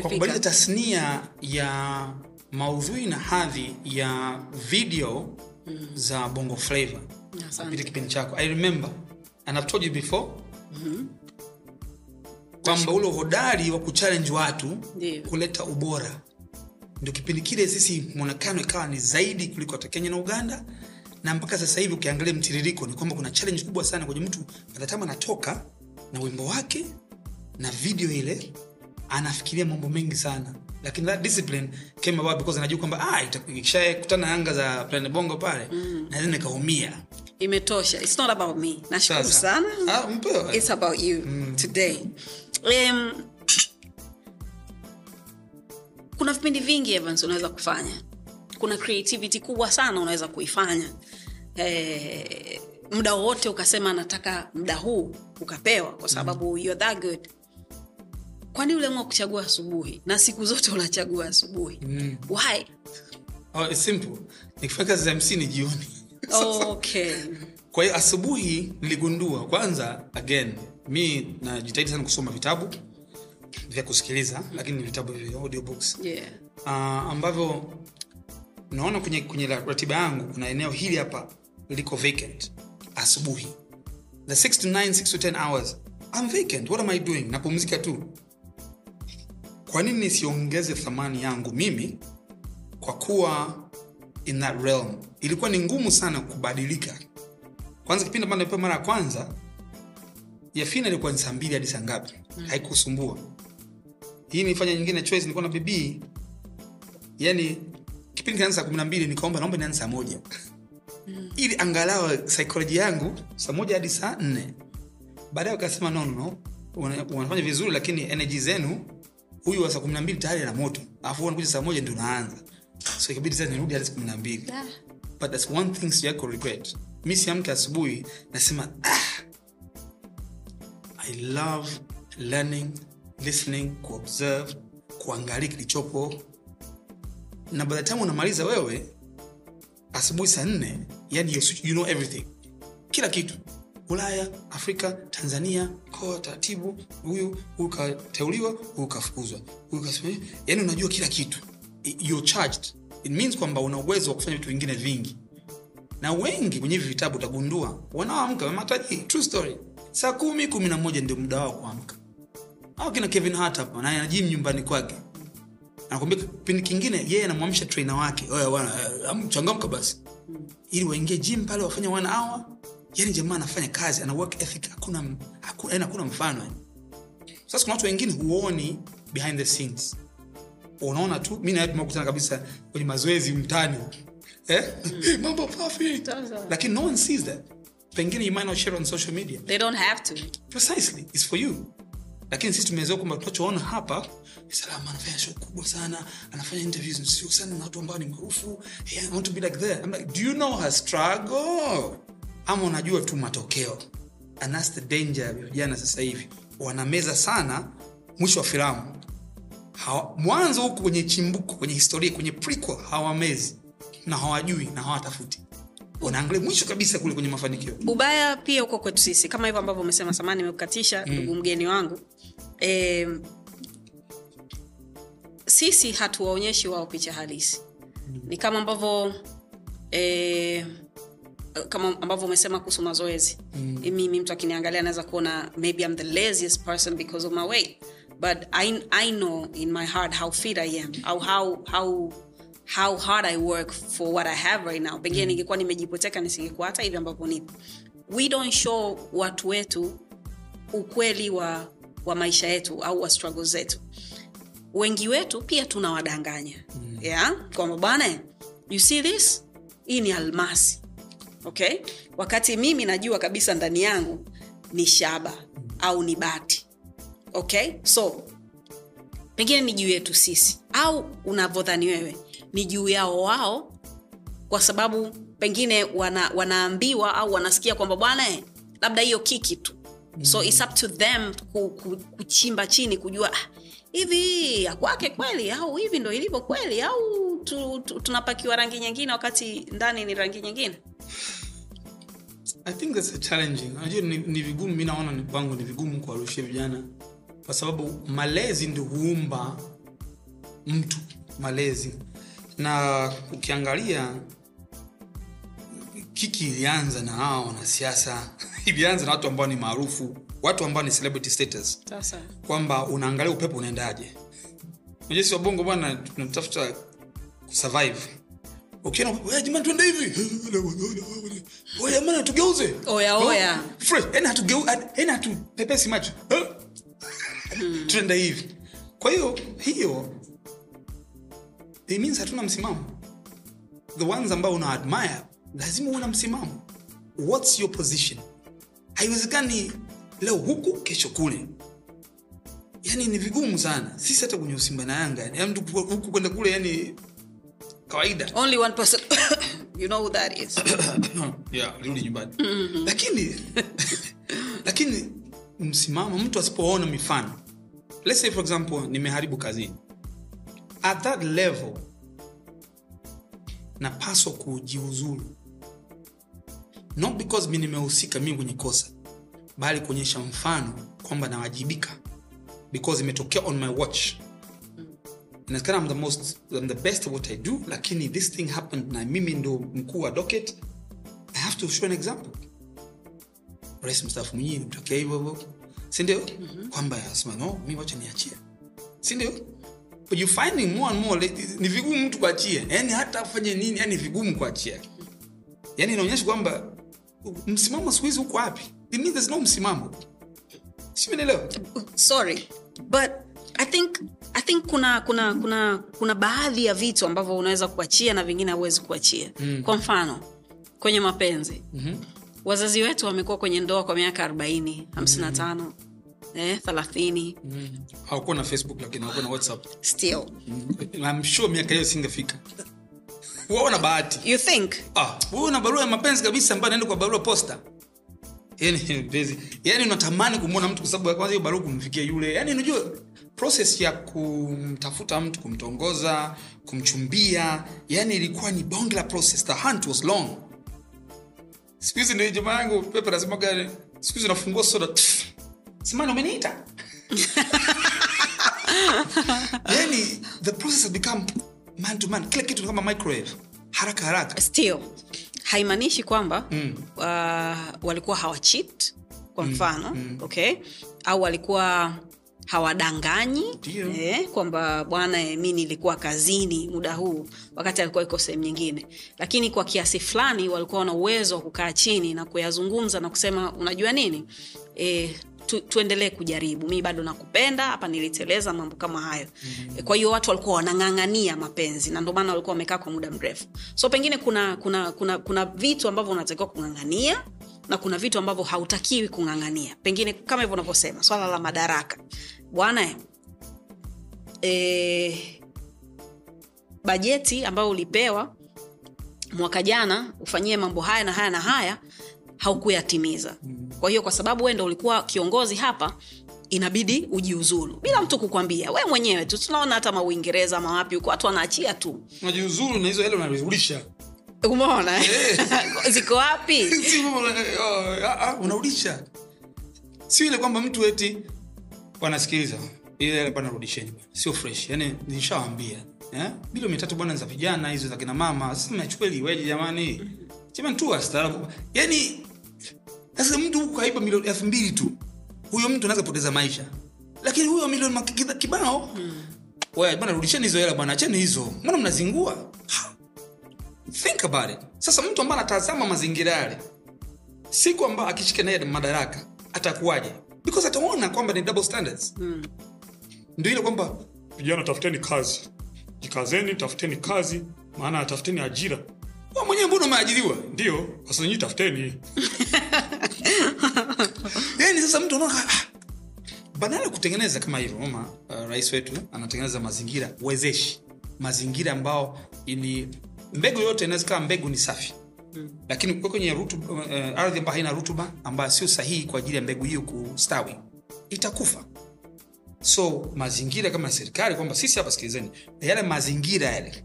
kwa kubadilisha tasnia ya maudhui na hadhi ya video za bongo flavor
Asante.
kupita kipindi chako. I remember. And i've told you before kwamba ule uhodari wa kuchallenge watu
Ndio.
kuleta ubora. Ndio kipindi kile sisi mwonekano ikawa ni zaidi kuliko hata kenya na uganda na mpaka sasa hivi ukiangalia mtiririko ni kwamba kuna challenge kubwa sana kwenye mtu atatama anatoka na wimbo wake na video ile anafikiria mambo mengi sana lakini that discipline came about because anajua kwamba ah, ikishakutana na anga za plan bongo pale mm. naweza nikaumia
Imetosha. It's not about me. Nashukuru sana.
Ah, mpewa.
It's about you today. Um, kuna vipindi vingi Evans unaweza kufanya. Kuna creativity kubwa sana unaweza kuifanya. Eh, muda wowote ukasema nataka muda huu ukapewa kwa sababu you're that good. Kwani uliamua kuchagua asubuhi na siku zote unachagua asubuhi?
Mm.
Why?
Oh, it's simple nikifanya kazi za mc ni jioni
Okay.
kwa hiyo asubuhi niligundua kwanza again mi najitahidi sana kusoma vitabu vya kusikiliza lakini ni vitabu vya audiobooks
yeah.
uh, ambavyo naona kwenye, kwenye ratiba yangu kuna eneo hili hapa liko vacant. Asubuhi. The 6 to 9 6 to 10 hours. I'm vacant. What am I doing? Napumzika tu. Kwa nini nisiongeze thamani yangu mimi? Kwa kuwa in that realm. Ilikuwa ni ngumu sana kubadilika. Kwanza kipindi ambacho nipewa mara ya kwanza ya fina ilikuwa ni saa mbili hadi saa ngapi? Haikusumbua. Hii nifanya nyingine choice nilikuwa na bibii yani kipindi kinaanza saa kumi na mbili nikaomba naomba nianze saa moja. Ili angalau psychology yangu saa moja hadi saa nne. Baadaye wakasema no, no, no. Wanafanya vizuri lakini energy zenu huyu wa saa kumi na mbili tayari na moto. Alafu anakuja saa moja ndio naanza. So ikabidi sasa nirudi hadi saa kumi na mbili.
Yeah.
but that's one thing sijako regret. Mi siamke asubuhi nasema ah, i love learning listening kuobserve kuangalia kilichopo na by the time unamaliza wewe asubuhi saa nne yani you, you know everything. Kila kitu. Ulaya afrika tanzania koa taratibu huyu huyu kateuliwa huyu kafukuzwa yani unajua kila kitu. Charged. It means kwamba una uwezo wa kufanya vitu vingine vingi. Na wengi kwenye hivi vitabu utagundua wanaoamka wamataji true story. Saa kumi kumi na moja ndio muda wao kuamka. Au kina kevin hart hapa na anajim nyumbani kwake anakwambia kipindi kingine yeye anamwamsha trainer wake. Eh, am- changamka basi. Ili waingie gym pale wafanye one hour. Yani jamaa anafanya kazi ana work ethic hakuna hakuna, yani hakuna mfano yani. sasa kuna watu wengine huoni behind the scenes. Unaona tu mi nawe tumekutana kabisa kwenye mazoezi mtani eh? mm. mambo pafi lakini no one sees that. Pengine you might not share on social media.
They don't have to.
Precisely. It's for you lakini sisi tumezoea kwamba tunachoona hapa salama anafanya show kubwa sana anafanya interviews nzuri sana na watu ambao ni maarufu. Hey, I want to be like that. I'm like, do you know her struggle? Ama unajua tu matokeo? And that's the danger ya vijana sasa hivi. Wanameza sana mwisho wa filamu. Mwanzo huku kwenye chimbuko kwenye historia kwenye prequel hawamezi. Na hawajui na hawatafuti wanaangalia mwisho kabisa kule kwenye mafanikio.
Ubaya pia uko kwetu sisi kama hivyo ambavyo umesema samani nimekukatisha ndugu mgeni wangu. E, sisi hatuwaonyeshi wao picha halisi. Ni kama ambavyo e, kama ambavyo umesema kuhusu mazoezi. Mm. mimi mtu akiniangalia anaweza kuona maybe I'm the laziest person because of my weight. But I, I know in my heart how fit I am au how, how how hard I work for what I have right now. Pengine ningekuwa nimejipoteka nisingekuwa hata hivi ambapo nipo. We don't show watu wetu ukweli wa, wa maisha yetu au wa struggle zetu. Wengi wetu pia tunawadanganya. Mm. yeah? kwamba bwana you see this? Hii ni almasi. Okay? Wakati mimi najua kabisa ndani yangu ni shaba au ni bati. Okay? So pengine ni juu yetu sisi au unavyodhani wewe ni juu yao wao kwa sababu pengine wana, wanaambiwa au wanasikia kwamba bwana labda hiyo kiki tu so its up to them ku, ku, kuchimba chini kujua ah, hivi ya kwake kweli au hivi ndo ilivyo kweli au tu, tu, tunapakiwa rangi nyingine wakati ndani ni rangi nyingine
I think that's a challenging. Unajua ni, ni vigumu, mi naona kwangu ni vigumu kuwarushia vijana, kwa sababu malezi ndio huumba mtu, malezi. Na ukiangalia kiki ilianza na hawa wanasiasa, ilianza na watu ambao ni maarufu, watu ambao ni celebrity status, kwamba unaangalia upepo unaendaje. Unajua si wabongo bwana, tunatafuta kusurvive ukiona upepo, "Eh, jamani tuende hivi. Jamani yani hatupepesi macho. Hivi. Kwa hiyo hiyo it means hatuna msimamo. The ones ambao una admire lazima una na msimamo. What's your position? Haiwezekani leo huku kesho kule. Yani ni vigumu sana. Sisi hata kwenye usimba na yanga yani mtu huku kwenda kule yani kawaida.
Only one person. You know who that is.
Yeah, rudi nyumbani. Lakini lakini msimamo mtu asipoona mifano. Let's say for example nimeharibu kazini at that level napaswa kujiuzulu. Not because mi nimehusika mimi kwenye kosa bali kuonyesha mfano kwamba nawajibika because imetokea on my watch. Inawezekana I'm the most I'm the best at what I do lakini this thing happened na mimi ndo mkuu wa docket I have to show an example. Rais mstaafu mwenyewe imetokea hivyo hivyo. Sindio kwamba asema no mi wacha niachie. Sindio But you finding more and more ni vigumu mtu kuachia. Yani hata afanye nini yani vigumu kuachia. Yani inaonyesha kwamba msimamo siku hizi huko wapi? It means there's no msimamo. Simenelewa
sorry but i think i think kuna kuna kuna kuna baadhi ya vitu ambavyo unaweza kuachia na vingine hauwezi kuachia. Mm. kwa mfano kwenye mapenzi. Mm-hmm. wazazi wetu wamekuwa kwenye ndoa kwa miaka 40 55 mm. Eh, 30
hawakuwa na facebook lakini hawakuwa na whatsapp.
Still.
I'm sure miaka hiyo singefika waona bahati.
You think?
Ah, una barua ya mapenzi kabisa ambayo naenda kwa barua posta. Yani yani unatamani kumwona mtu kwa sababu ya kwanza hiyo barua kumfikia yule. Yani unajua process ya kumtafuta mtu kumtongoza kumchumbia yani ilikuwa ni bonge la process. The hunt was long. Siku hizi ndio jamaa yangu pepe nasemaga siku hizi nafungua soda tff, simani umeniita? Yani the process has become man to man. Kila kitu kama microwave. Haraka haraka.
Still haimaanishi kwamba mm. uh, walikuwa hawachit kwa mfano mm. okay? Au walikuwa hawadanganyi eh, kwamba bwana eh, mi nilikuwa kazini muda huu wakati alikuwa iko sehemu nyingine. Lakini kwa kiasi fulani walikuwa wana uwezo wa kukaa chini na kuyazungumza na kusema unajua nini? Eh, tu, tuendelee kujaribu. Mi bado nakupenda hapa niliteleza mambo kama hayo. Mm-hmm. kwa hiyo watu walikuwa wanang'ang'ania mapenzi na maana walikuwa wamekaa kwa muda mrefu. So pengine kuna kuna kuna, kuna vitu ambavyo unatakiwa kung'ang'ania na kuna vitu ambavyo hautakiwi kung'ang'ania. Pengine kama hivyo unavyosema swala la madaraka. Bwana e, bajeti ambayo ulipewa mwaka jana ufanyie mambo haya na haya na haya haukuyatimiza. Kwa hiyo kwa sababu wendo ulikuwa kiongozi hapa inabidi ujiuzulu. Bila mtu kukwambia we mwenyewe tu tunaona hata mauingereza ama wapi huko watu wanaachia tu.
Unajiuzulu na hizo hela unarudisha
umeona? Ziko wapi?
Oh, ah, ah, unarudisha. Sio ile kwamba mtu eti wanasikiliza ile hela bwana rudisheni bwana. sio fresh. Yani nishawambia. Eh? bilioni mia tatu bwana za vijana hizo za kina mama. Sasa mnachukua ili jamani. Jamani tu wastaarabu yani sasa mtu huku kaiba milioni elfu mbili tu. Huyo mtu anaweza poteza maisha. Lakini huyo milioni kibao. Wewe, bwana rudisheni hizo hela bwana acheni hizo. Mbona mnazingua? Think about it. Sasa mtu ambaye anatazama mazingira yale siku ambayo akishika naye madaraka atakuwaje? Because ataona kwamba ni double standards. Hmm. ndio ile kwamba
vijana tafuteni kazi. Jikazeni tafuteni kazi maana tafuteni ajira.
Wewe mwenyewe mbona umeajiriwa?
Ndio sasa nyinyi tafuteni
yani sasa mtu anaona ah, badala ya kutengeneza kama hivyo ma uh, rais wetu anatengeneza mazingira wezeshi mazingira ambao ni mbegu yote inaweza kawa mbegu ni safi. Hmm. lakini ukiwa kwenye rutuba, uh, ardhi ambayo haina rutuba ambayo sio sahihi kwa ajili ya mbegu hiyo kustawi itakufa. So mazingira kama serikali kwamba sisi hapa sikilizeni yale mazingira yale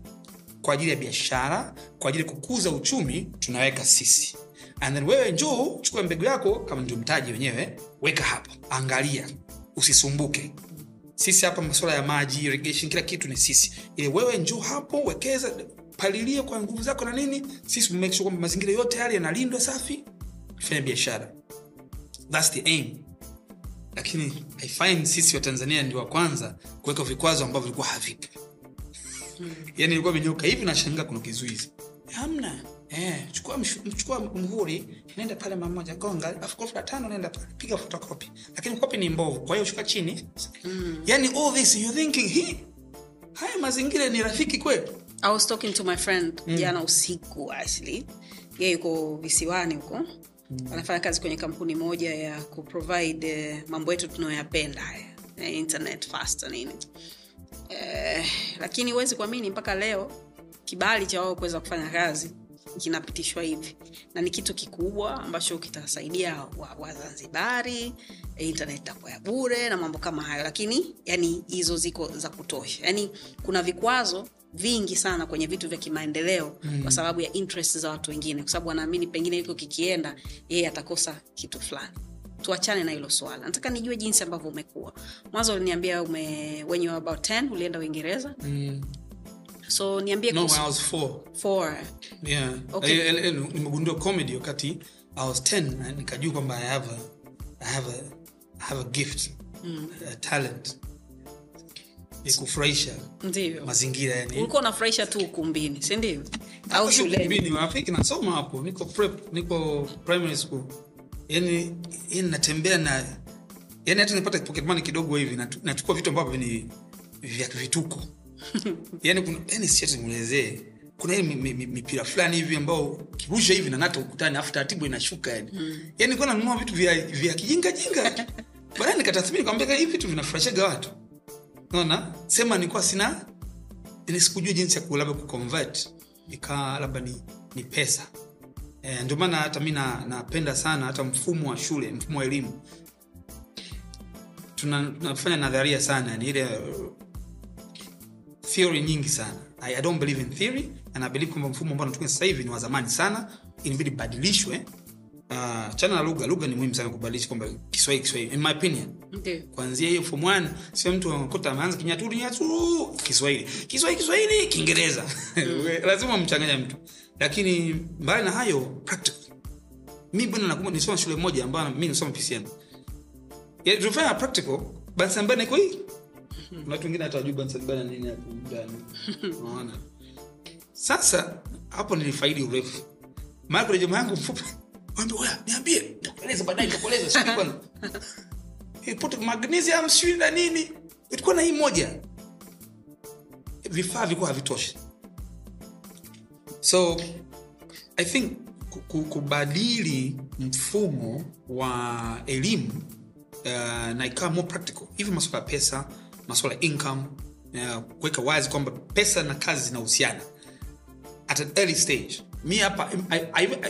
kwa ajili ya biashara kwa ajili ya kukuza uchumi tunaweka sisi and then wewe njoo chukua mbegu yako kama ndio mtaji wenyewe weka hapo angalia usisumbuke. Sisi hapa masuala ya maji irrigation kila kitu ni sisi. Ile wewe njoo hapo wekeza palilie kwa nguvu zako na nini. Sisi make sure kwamba mazingira yote yale yanalindwa safi. Fanya biashara. Thats the aim. Lakini i find sisi wa tanzania ndio wa kwanza kuweka vikwazo ambavyo vilikuwa havipo. Yani ilikuwa imenyoka hivi nashangaa kuna kizuizi. Hamna eh, chukua, mshu- chukua mhuri nenda pale mamoja gonga alafu tano nenda pale piga fotokopi lakini kopi ni mbovu kwa hiyo shuka chini mm. yani all this you thinking hii haya mazingira ni rafiki kwetu.
I was talking to my friend mm. jana usiku actually Yeye yuko visiwani huko mm. anafanya kazi kwenye kampuni moja ya kuprovide uh, mambo yetu tunayoyapenda haya eh, internet fast na nini eh, lakini huwezi kuamini mpaka leo kibali cha wao kuweza kufanya kazi kinapitishwa hivi. Na ni kitu kikubwa ambacho kitasaidia wazanzibari wa Wazanzibari, eh, internet itakuwa ya bure na mambo kama hayo. Lakini yani hizo ziko za kutosha. Yani kuna vikwazo vingi sana kwenye vitu vya kimaendeleo mm. kwa sababu ya interest za watu wengine. Kwa sababu wanaamini pengine hiko kikienda yeye atakosa kitu fulani. Tuachane na hilo swala. Nataka nijue jinsi ambavyo umekuwa. Mwanzo uliniambia ume when you were about 10 ulienda uingereza.
Mm.
So niambie
No, I was four.
four.
Yeah.
Okay.
Nimegundua comedy wakati I was 10 nikajua kwamba I have a, I have a, I have a gift, a talent kufurahisha
ndio
mazingira yani.
ulikuwa unafurahisha tu ukumbini sindio au shuleni
Shuleni nasoma hapo, niko prep, niko primary school. Yani, yani natembea na yani hata nipata pocket money kidogo hivi nachukua vitu ambavyo ni vya vituko. yani kuna yani siache nielezee. Kuna ile mi- mi- mi- mipira fulani hivi ambao kirusha hivi na nata ukutani afu taratibu inashuka yani. Yani kwa nanunua vitu vya vya kijinga jinga. Baadaye nikatathmini kwambia hivi vitu vinafurahishaga watu. Unaona? Sema nilikuwa sina yani sikujua jinsi ya labda kuconvert ikawa labda ni, ni pesa e, ndio maana hata mi na- napenda sana hata mfumo wa shule mfumo wa elimu Tuna- tunafanya nadharia sana yani ile theory nyingi sana. I, I don't believe in theory and I believe kwamba mfumo ambao natumia sasa hivi ni wa zamani sana. Inabidi badilishwe. Uh, chana na lugha. Lugha ni muhimu sana kubadilisha kwamba kiswahili kiswahili in my opinion.
Okay.
kuanzia hiyo form 1 sio mtu anakuta ameanza kinyaturu nyaturu kiswahili. Kiswahili kiswahili kiingereza. Lazima mchanganya mtu. Lakini mbali na hayo practical. Mi bwana nakumbuka nilisoma shule moja ambayo mi nilisoma pcm Ya, tulifanya practical basi ambaye niko hii kuna watu wengine hata wajui bansambana nini hapo ndani. Unaona? Sasa hapo nilifaidi urefu. Maana kuna jamaa yangu mfupi wambia oya niambie. Nitakueleza baadaye nitakueleza sijui kwanza Eh, magnesium sijui na nini. Ilikuwa na hii moja. Vifaa vilikuwa havitoshi. So i think ku- ku- kubadili mfumo wa elimu uh, na ikawa more practical. Hivi masuala ya pesa masuala ya income uh, kuweka wazi kwamba pesa na kazi zinahusiana. At an early stage mi hapa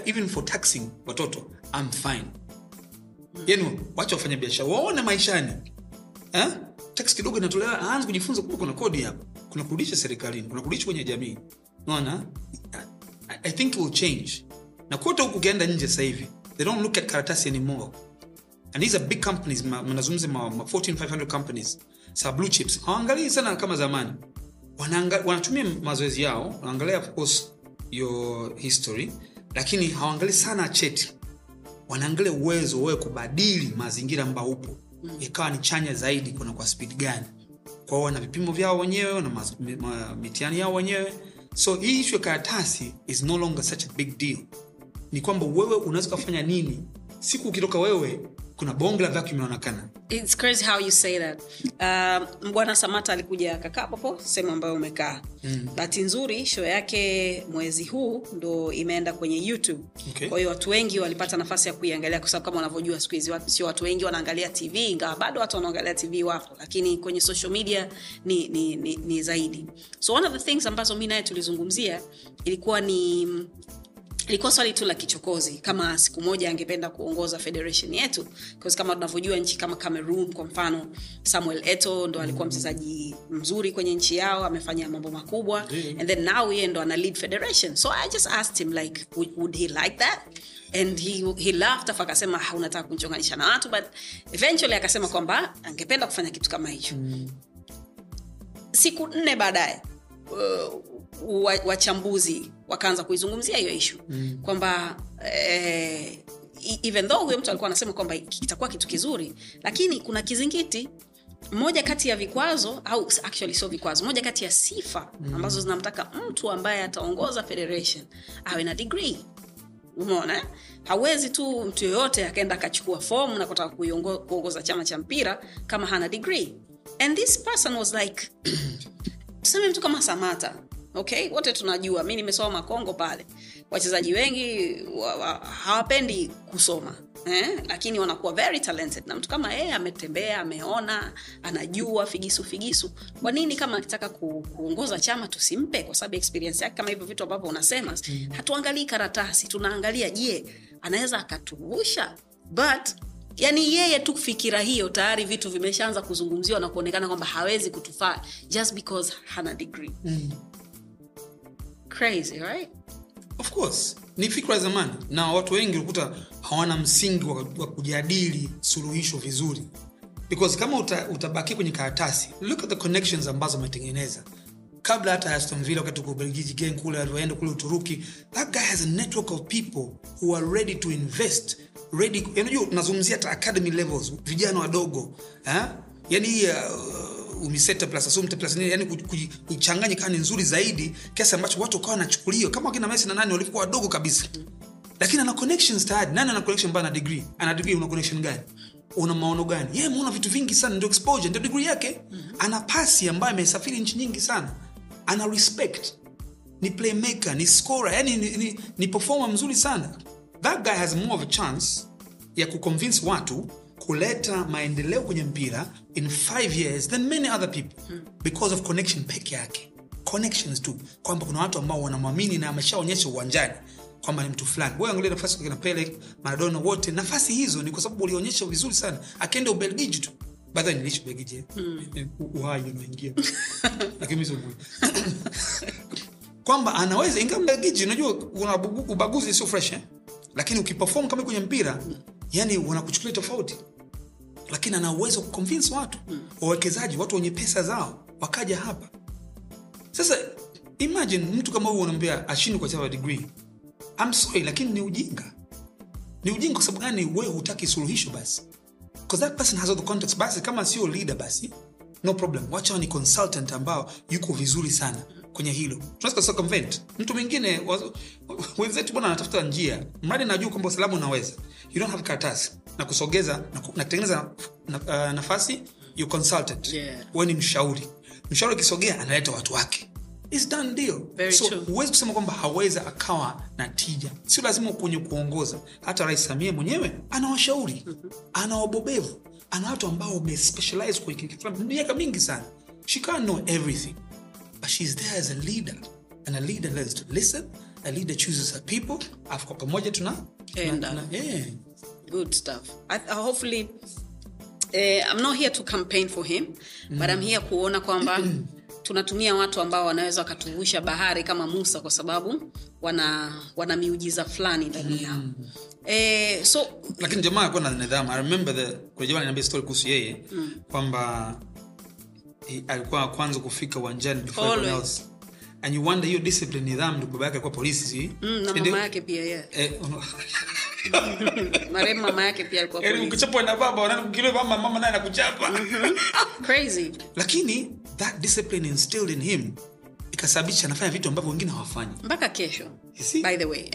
even for taxing watoto I'm fine. Yani wacha wafanya biashara waone maishani. Eh? tax kidogo inatolewa aanze kujifunza kuwa kuna kodi hapa. Kuna kurudisha serikalini kuna kurudisha kwenye jamii. Naona I, i think will change. Na kote huku ukienda nje sasa hivi they don't look at karatasi anymore. And these are big companies ma- manazungumza ma, ma 14500 companies sa blue chips. Hawaangalii sana kama zamani. Wanaanga, wanatumia mazoezi yao wanaangalia of course your history lakini hawaangalii sana cheti. Wanaangalia uwezo wewe kubadili mazingira ambayo upo. Ikawa ni chanya zaidi kuna kwa spidi gani. Kwao wana vipimo vyao wenyewe na mitihani yao wenyewe. So hii ishu ya karatasi is no longer such a big deal. Ni kwamba wewe unaweza ukafanya nini siku ukitoka wewe kuna bonge la vacuum inaonekana
It's crazy how you say that. Um, Bwana Samata alikuja kakaa popo sehemu ambayo umekaa. Mm. Bahati nzuri show yake mwezi huu ndo imeenda kwenye YouTube.
Okay.
Kwa hiyo watu wengi walipata nafasi ya kuiangalia kwa sababu kama unavyojua siku hizi watu sio watu wengi wanaangalia TV ingawa bado watu wanaangalia TV wapo, lakini kwenye social media ni, ni, ni, ni zaidi. So one of the things ambazo mi naye tulizungumzia ilikuwa ni ilikuwa swali tu la kichokozi kama siku moja angependa kuongoza federation yetu kama tunavyojua nchi kama cameroon kwa mfano samuel eto ndo alikuwa mchezaji mzuri kwenye nchi yao amefanya mambo makubwa and then now yeye ndo ana lead federation. So i just asked him like would, he like that? And he, he laughed afu akasema "Ah, unataka kunchonganisha na watu but eventually akasema kwamba angependa kufanya kitu kama hicho. Siku nne baadaye uh, wachambuzi wakaanza kuizungumzia hiyo ishu mm. kwamba eh, even though huyo mtu alikuwa anasema kwamba kitakuwa kitu kizuri lakini kuna kizingiti moja kati ya vikwazo au actually sio vikwazo moja kati ya sifa ambazo zinamtaka mtu ambaye ataongoza federation awe na degree. Umeona? Hawezi tu mtu yoyote akaenda akachukua fomu na kutaka kuongoza chama cha mpira kama hana degree. And this person was like tuseme mtu kama samata okay wote tunajua. Mi nimesoma kongo pale. Wachezaji wengi wa, wa, hawapendi kusoma eh? lakini wanakuwa very talented. Na mtu kama yeye ametembea ameona anajua figisu figisu. Kwa nini kama akitaka ku, kuongoza chama tusimpe? Kwa sababu experience yake kama hivyo vitu ambavyo unasema hatuangalii karatasi. Tunaangalia je anaweza akatuvusha? But yani yeye tu fikira hiyo tayari vitu vimeshaanza kuzungumziwa na kuonekana kwamba hawezi kutufaa just because hana degree crazy right?
Of course. Ni fikra zamani. Na watu wengi ukuta hawana msingi wa, kujadili suluhisho vizuri. Because kama uta, utabaki kwenye karatasi look at the connections ambazo ametengeneza kabla hata ya wakati uko gang kule aliwaenda kule Uturuki that guy has a network of people who are ready to invest ready unajua nazungumzia hata academy levels vijana wadogo eh? Yani uh, umiseta plus asumte plus nini yani kuchanganya kuj- kuichanganya kama ni nzuri zaidi kiasi ambacho watu wakawa wanachukuliwa kama wakina Messi na nani walikuwa wadogo kabisa. Lakini ana connections tayari. Nani ana connection mbaya na degree? Ana degree una connection gani? Una maono gani? Yeye muona vitu vingi sana ndio exposure ndio degree yake. Ana pasi ambayo amesafiri nchi nyingi sana. Ana respect. Ni playmaker ni scorer yani ni, ni, ni performer mzuri sana. That guy has more of a chance ya kuconvince watu kuleta maendeleo kwenye mpira in 5 years than many other people. Because of connection peke yake. Connections tu. Kwamba kuna watu ambao wanamwamini na ameshaonyesha uwanjani kwamba ni mtu fulani. Wewe angalia nafasi kina Pele Maradona wote. Nafasi hizo ni kwa sababu walionyesha vizuri sana. Akaenda Ubelgiji tu. Ubelgiji. Eh. Uhai unaingia lakini mimi kwamba anaweza ingawa Mbelgiji unajua una ubaguzi sio fresh eh? lakini ukiperform kama kwenye mpira yani wanakuchukulia tofauti. Lakini ana uwezo wa kuconvince watu. Wawekezaji watu wenye pesa zao wakaja hapa. Sasa imagine mtu kama huyu unaambia ashindi kwa sababu degree. I'm sorry lakini ni ujinga. Ni ujinga kwa sababu gani wewe hutaki suluhisho basi? Because that person has all the context. Basi kama sio leader basi no problem. Wacha ni consultant ambao yuko vizuri sana kwenye hilo. Tunaweza circumvent mtu mwingine wenzetu bwana anatafuta njia. Mradi najua kwamba usalama unaweza. You don't have karatasi na kusogeza na ku- na kutengeneza na, uh, nafasi you consultant.
Yeah.
ni mshauri. Mshauri akisogea analeta watu wake. It's done deal.
Very
so huwezi kusema kwamba haweza akawa na tija. Sio lazima kwenye kuongoza. Hata rais samia mwenyewe ana washauri. Ana wabobevu. Ana watu ambao wamespecialize kwenye kitu. Fulani miaka mingi sana. She can't know everything but she's there as a leader. And a leader learns to listen. A leader chooses her people. Afu kwa pamoja tuna tuna- tuna- yeah.
good stuff. I, uh, hopefully uh, i'm not here to campaign for him but i'm here kuona kwamba tunatumia watu ambao wanaweza wakatuvusha bahari kama musa kwa sababu wana wana miujiza fulani ndani yao eh, so
lakini jamaa akuwa na nidhamu. I remember the kuna jamaa aliniambia story kuhusu yeye kwamba eh, alikuwa wa kwanza kufika uwanjani and you wonder hiyo discipline nidhamu ndio baba yake alikuwa polisi si?
Mm, na mama yake pia yeah.
eh, uno-
marehemu mama yake pia alikuwa polisi.
ukichapwa na baba wanaenda mama mama naye anakuchapa.
Crazy.
Lakini that discipline instilled in him ikasababisha anafanya vitu ambavyo wengine hawafanyi.
Mpaka kesho by the way.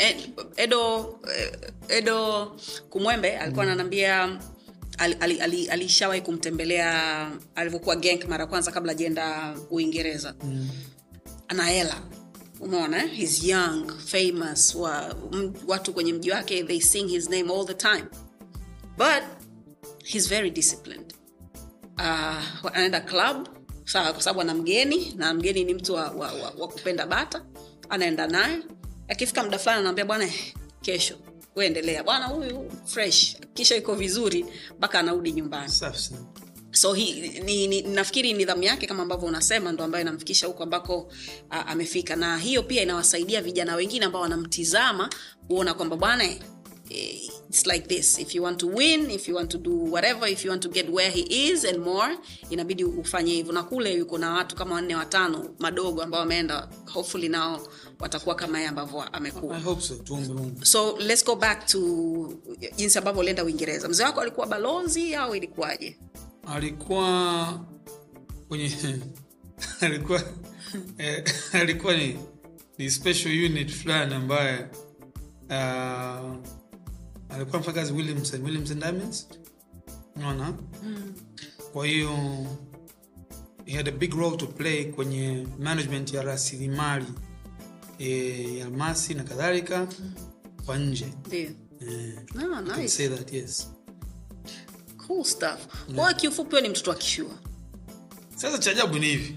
Edo eh, edo kumwembe alikuwa ananiambia ali- ali- ali- alishawahi kumtembelea alivyokuwa genk mara kwanza kabla ajaenda uingereza. Mm. ana hela. Umeona eh? he's young famous wa, m, watu kwenye mji wake they sing his name all the time. But he's very disciplined. Uh, anaenda club sawa kwa sababu ana mgeni na mgeni ni mtu wa, wa, wa, wa kupenda bata. Anaenda naye. Akifika muda fulani anaambia bwana eh, kesho uendelea bwana huyu fresh kisha iko vizuri mpaka anarudi nyumbani. So hi, ni, ni, nafikiri nidhamu yake kama ambavyo unasema ndo ambayo inamfikisha huko ambako a, amefika. Na hiyo pia inawasaidia vijana wengine ambao wanamtizama kuona kwamba bwana it's like this. If you want to win if you want to do whatever if you want to get where he is and more inabidi ufanye hivyo. Na kule yuko na watu kama wanne watano madogo ambao wameenda hopefully nao watakuwa kama yeye ambavyo amekuwa.
I so
so let's go back to jinsi ambavyo ulienda uingereza. Mzee wako alikuwa balozi au ilikuwaje?
Alikuwa kwenye alikuwa eh, alikuwa ni, ni special unit fulani ambaye uh, alikuwa mfanya kazi Williamson, Williamson Diamonds? Unaona? Kwa hiyo he had a big role to play kwenye management ya rasilimali e, ya almasi na kadhalika kwa nje.
Ndio.
Eh,
ah, nice.
say that yes.
Cool stuff. Kwa kiufupi wewe ni mtoto wa kishua
sasa cha ajabu ni hivi.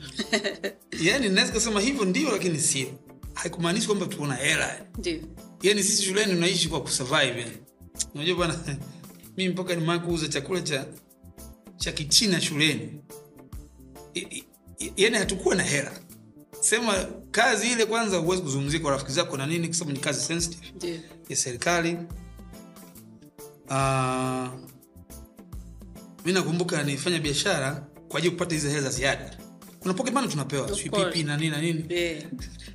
Yani naweza kusema hivyo ndio lakini sio. Haikumaanishi kwamba tuona hela.
Ndio.
Yani sisi shuleni unaishi kwa kusurvive yani unajua bwana mi mpaka nimaa kuuza chakula cha cha kichina shuleni. Yani hatukuwa na hela. Sema kazi ile kwanza huwezi kuzungumzia kwa rafiki zako na nini kwa sababu ni kazi sensitive.
Yeah.
ya serikali. Uh, mi nakumbuka nilifanya biashara kwa ajili ya kupata hizi hela za ziada kuna pocket money tunapewa pipi na nini na nini.
Yeah.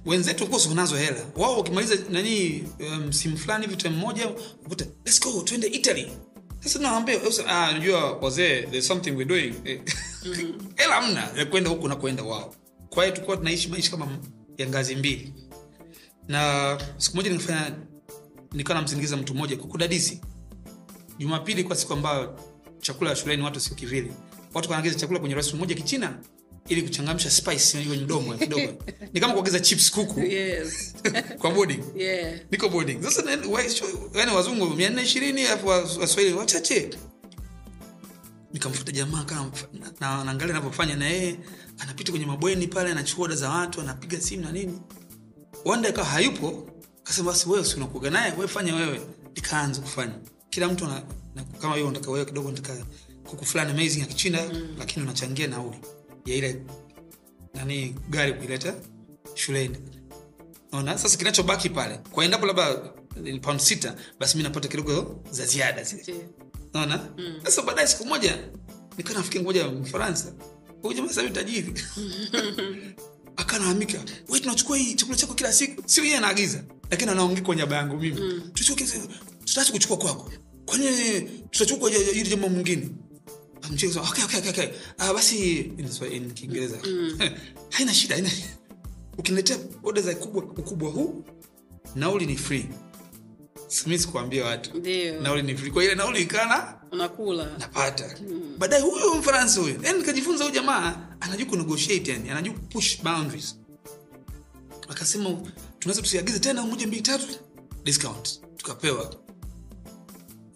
wenzetu of course wanazo hela. Wao wakimaliza nani msimu um, fulani hivi time moja ukuta let's go twende italy. Sasa naambia ah najua wazee there's something we're doing. Eh, hela hamna ya kwenda huku na kwenda wao. Kwa hiyo tulikuwa tunaishi maisha kama ya ngazi mbili. Na siku moja nikafanya nikawa namsindikiza mtu mmoja kudadisi jumapili kwa siku ambayo chakula shuleni watu sio kivili watu wanaagiza chakula kwenye restaurant moja kichina ili kuchangamsha spice kwenye mdomo kidogo. Ni kama kuongeza chips kuku.
Yes.
kwa boarding.
Yeah.
niko boarding. Sasa yani wazungu mia nne ishirini alafu waswahili wachache. Nikamfuta jamaa kama na- na naangalia anavyofanya na yeye anapita kwenye mabweni pale anachukua oda za watu anapiga simu na nini. Wanda akawa hayupo kasema basi wewe si naye wewe fanya wewe. Nikaanza kufanya. Kila mtu na, na, kama hiyo nataka wewe kidogo nataka kuku fulani amazing ya kichina mm. lakini unachangia nauli ya ile nani gari kuileta shuleni. Naona sasa kinachobaki pale kwa endapo labda pound sita basi mi napata kidogo za ziada zile. Naona mm. sasa baadaye siku moja nikaa nafikiri moja mfaransa. Huyu jamaa sasa tajiri. Akanaamika we tunachukua hii chakula chako kila siku. Sio yeye anaagiza lakini anaongea kwa nyaba yangu mimi. Tuchukue tutaacha kuchukua kwako. Kwani tutachukua yule jamaa mwingine Sema, okay, okay, okay, okay. Uh, basi in Kiswa- in haina shida haina ukiniletea oda za kubwa ukubwa huu nauli ni free. Simi sikuambia watu. Nauli ni free. Kwa ile nauli ikana
unakula.
napata. Baadaye huyo mfaransa huyo yani nikajifunza huyu jamaa anajua kunegotiate yani anajua push boundaries. Akasema tunaweza tusiagize tena moja mbili tatu discount. Tukapewa.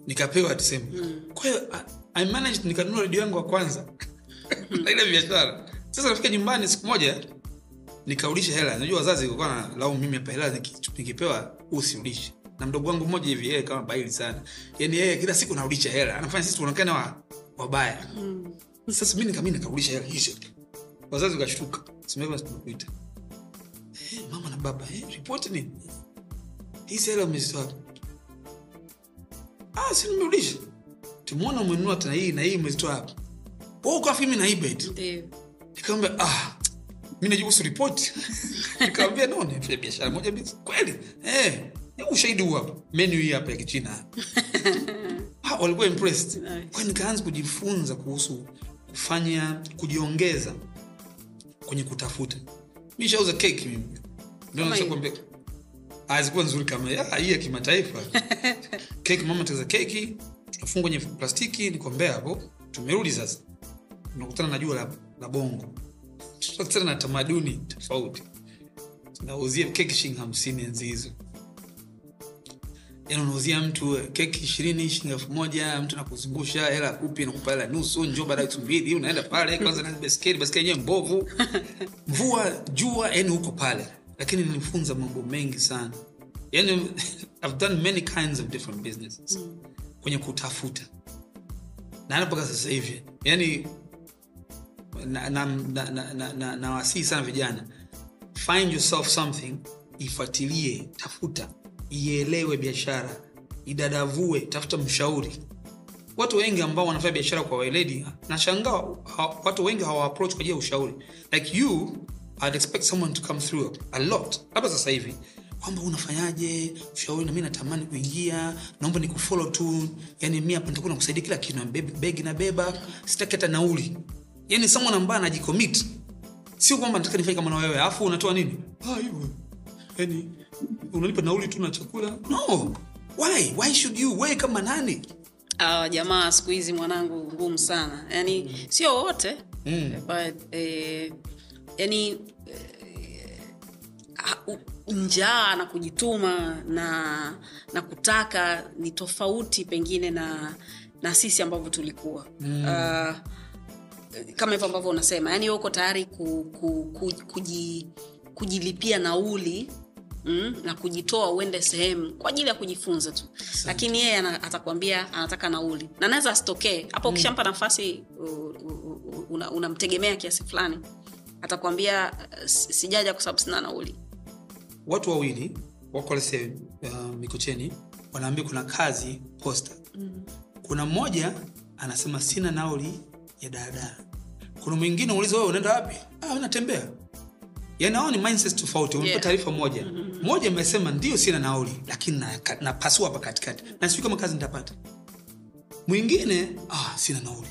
Nikapewa tuseme. Kwa hiyo I- managed nikanunua redio yangu wa kwanza. Na ile biashara. Sasa nafika nyumbani siku moja nikarudisha hela. Najua wazazi walikuwa na laumu mimi hapa hela nikipewa usiulishe na mdogo wangu mmoja hivi yeye kama baili sana. Yani yeye kila siku naulisha hela. Anafanya sisi tuonekane wa, wabaya. Sasa mi nikami nikaulisha hela. Hizo wazazi wakashtuka. Simeva tunakuita hey, mama na baba hey, ripoti nini? Hizi hela umezitoa ah si nimerudisha tumeona umenunua tena hii na hii umezitoa hapa wewe ukawa mimi nikamwambia ah mi najibusu ripoti. Nikamwambia no nifanya biashara moja mbili. Kweli? Eh ushahidi huu hapa. Menu hii hapa ya kichina ah, walikuwa impressed.
Nice.
kwa nikaanza kujifunza kuhusu kufanya kujiongeza kwenye kutafuta. Mi shauza keki mimi. Ndio
Kama
nakwambia hazikuwa nzuri kama ah, hii ya kimataifa. Keki mama teza keki tunafunga kwenye plastiki nikombea hapo tumerudi sasa. Tunakutana na jua la, la bongo. Tunakutana na tamaduni tofauti. Tunauzia keki shilingi hamsini enzi hizo yani unauzia mtu eh, keki ishirini shilingi elfu moja mtu nakuzungusha hela kupi nakupa hela nusu njo baada wiki mbili unaenda pale kwanza na beskeli beskeli yenyewe mbovu. Mvua jua yani huko pale. Lakini nilifunza mambo mengi sana. Yani i've done many kinds of different businesses kwenye kutafuta. Na hata mpaka sasa hivi yani nawasihi na, na, na, na, na, na sana vijana find yourself something ifuatilie tafuta ielewe biashara idadavue tafuta mshauri. Watu wengi ambao wanafanya biashara kwa weledi nashangaa watu wengi hawa approach kwa ajili ya ushauri. Like you I'd expect someone to come through a lot. Labda sasa hivi kwamba unafanyaje? Ushauri na mi natamani kuingia. Naomba ni kufollow tu. Yani mi hapa nitakuwa nakusaidia kila kitu begi- na beba. Sitaki hata nauli. Yani someone ambaye anajicommit. Sio kwamba nataka nifanye kama na wewe. Alafu unatoa nini? Ah, hivyo. Yani unalipa nauli tu na chakula? No. Why? Why should you? Wewe kama nani?
Uh, jamaa siku hizi mwanangu ngumu sana. Yani sio wote.
Mm.
but eh, yani njaa na kujituma na na kutaka ni tofauti pengine na na sisi ambavyo tulikuwa. Mm. uh, kama hivyo ambavyo unasema yani uko tayari ku, ku, ku, kuji, kujilipia nauli Mm, na kujitoa uende sehemu kwa ajili ya kujifunza tu. Lakini yeye atakwambia anataka nauli. Na naweza asitokee. Hapo ukishampa nafasi unamtegemea una- kiasi fulani atakwambia sijaja kwa sababu sina nauli
watu wawili wako lese uh, mikocheni wanaambia kuna kazi posta kuna mmoja anasema sina nauli ya daladala. Kuna mwingine uliza wewe unaenda wapi? Ah, natembea yani hao ni mindset tofauti wamepewa
Yeah.
taarifa moja. Mmoja amesema ndio sina nauli lakini na- napasua hapa katikati. Na sijui kama kazi nitapata. Mwingine ah, sina nauli.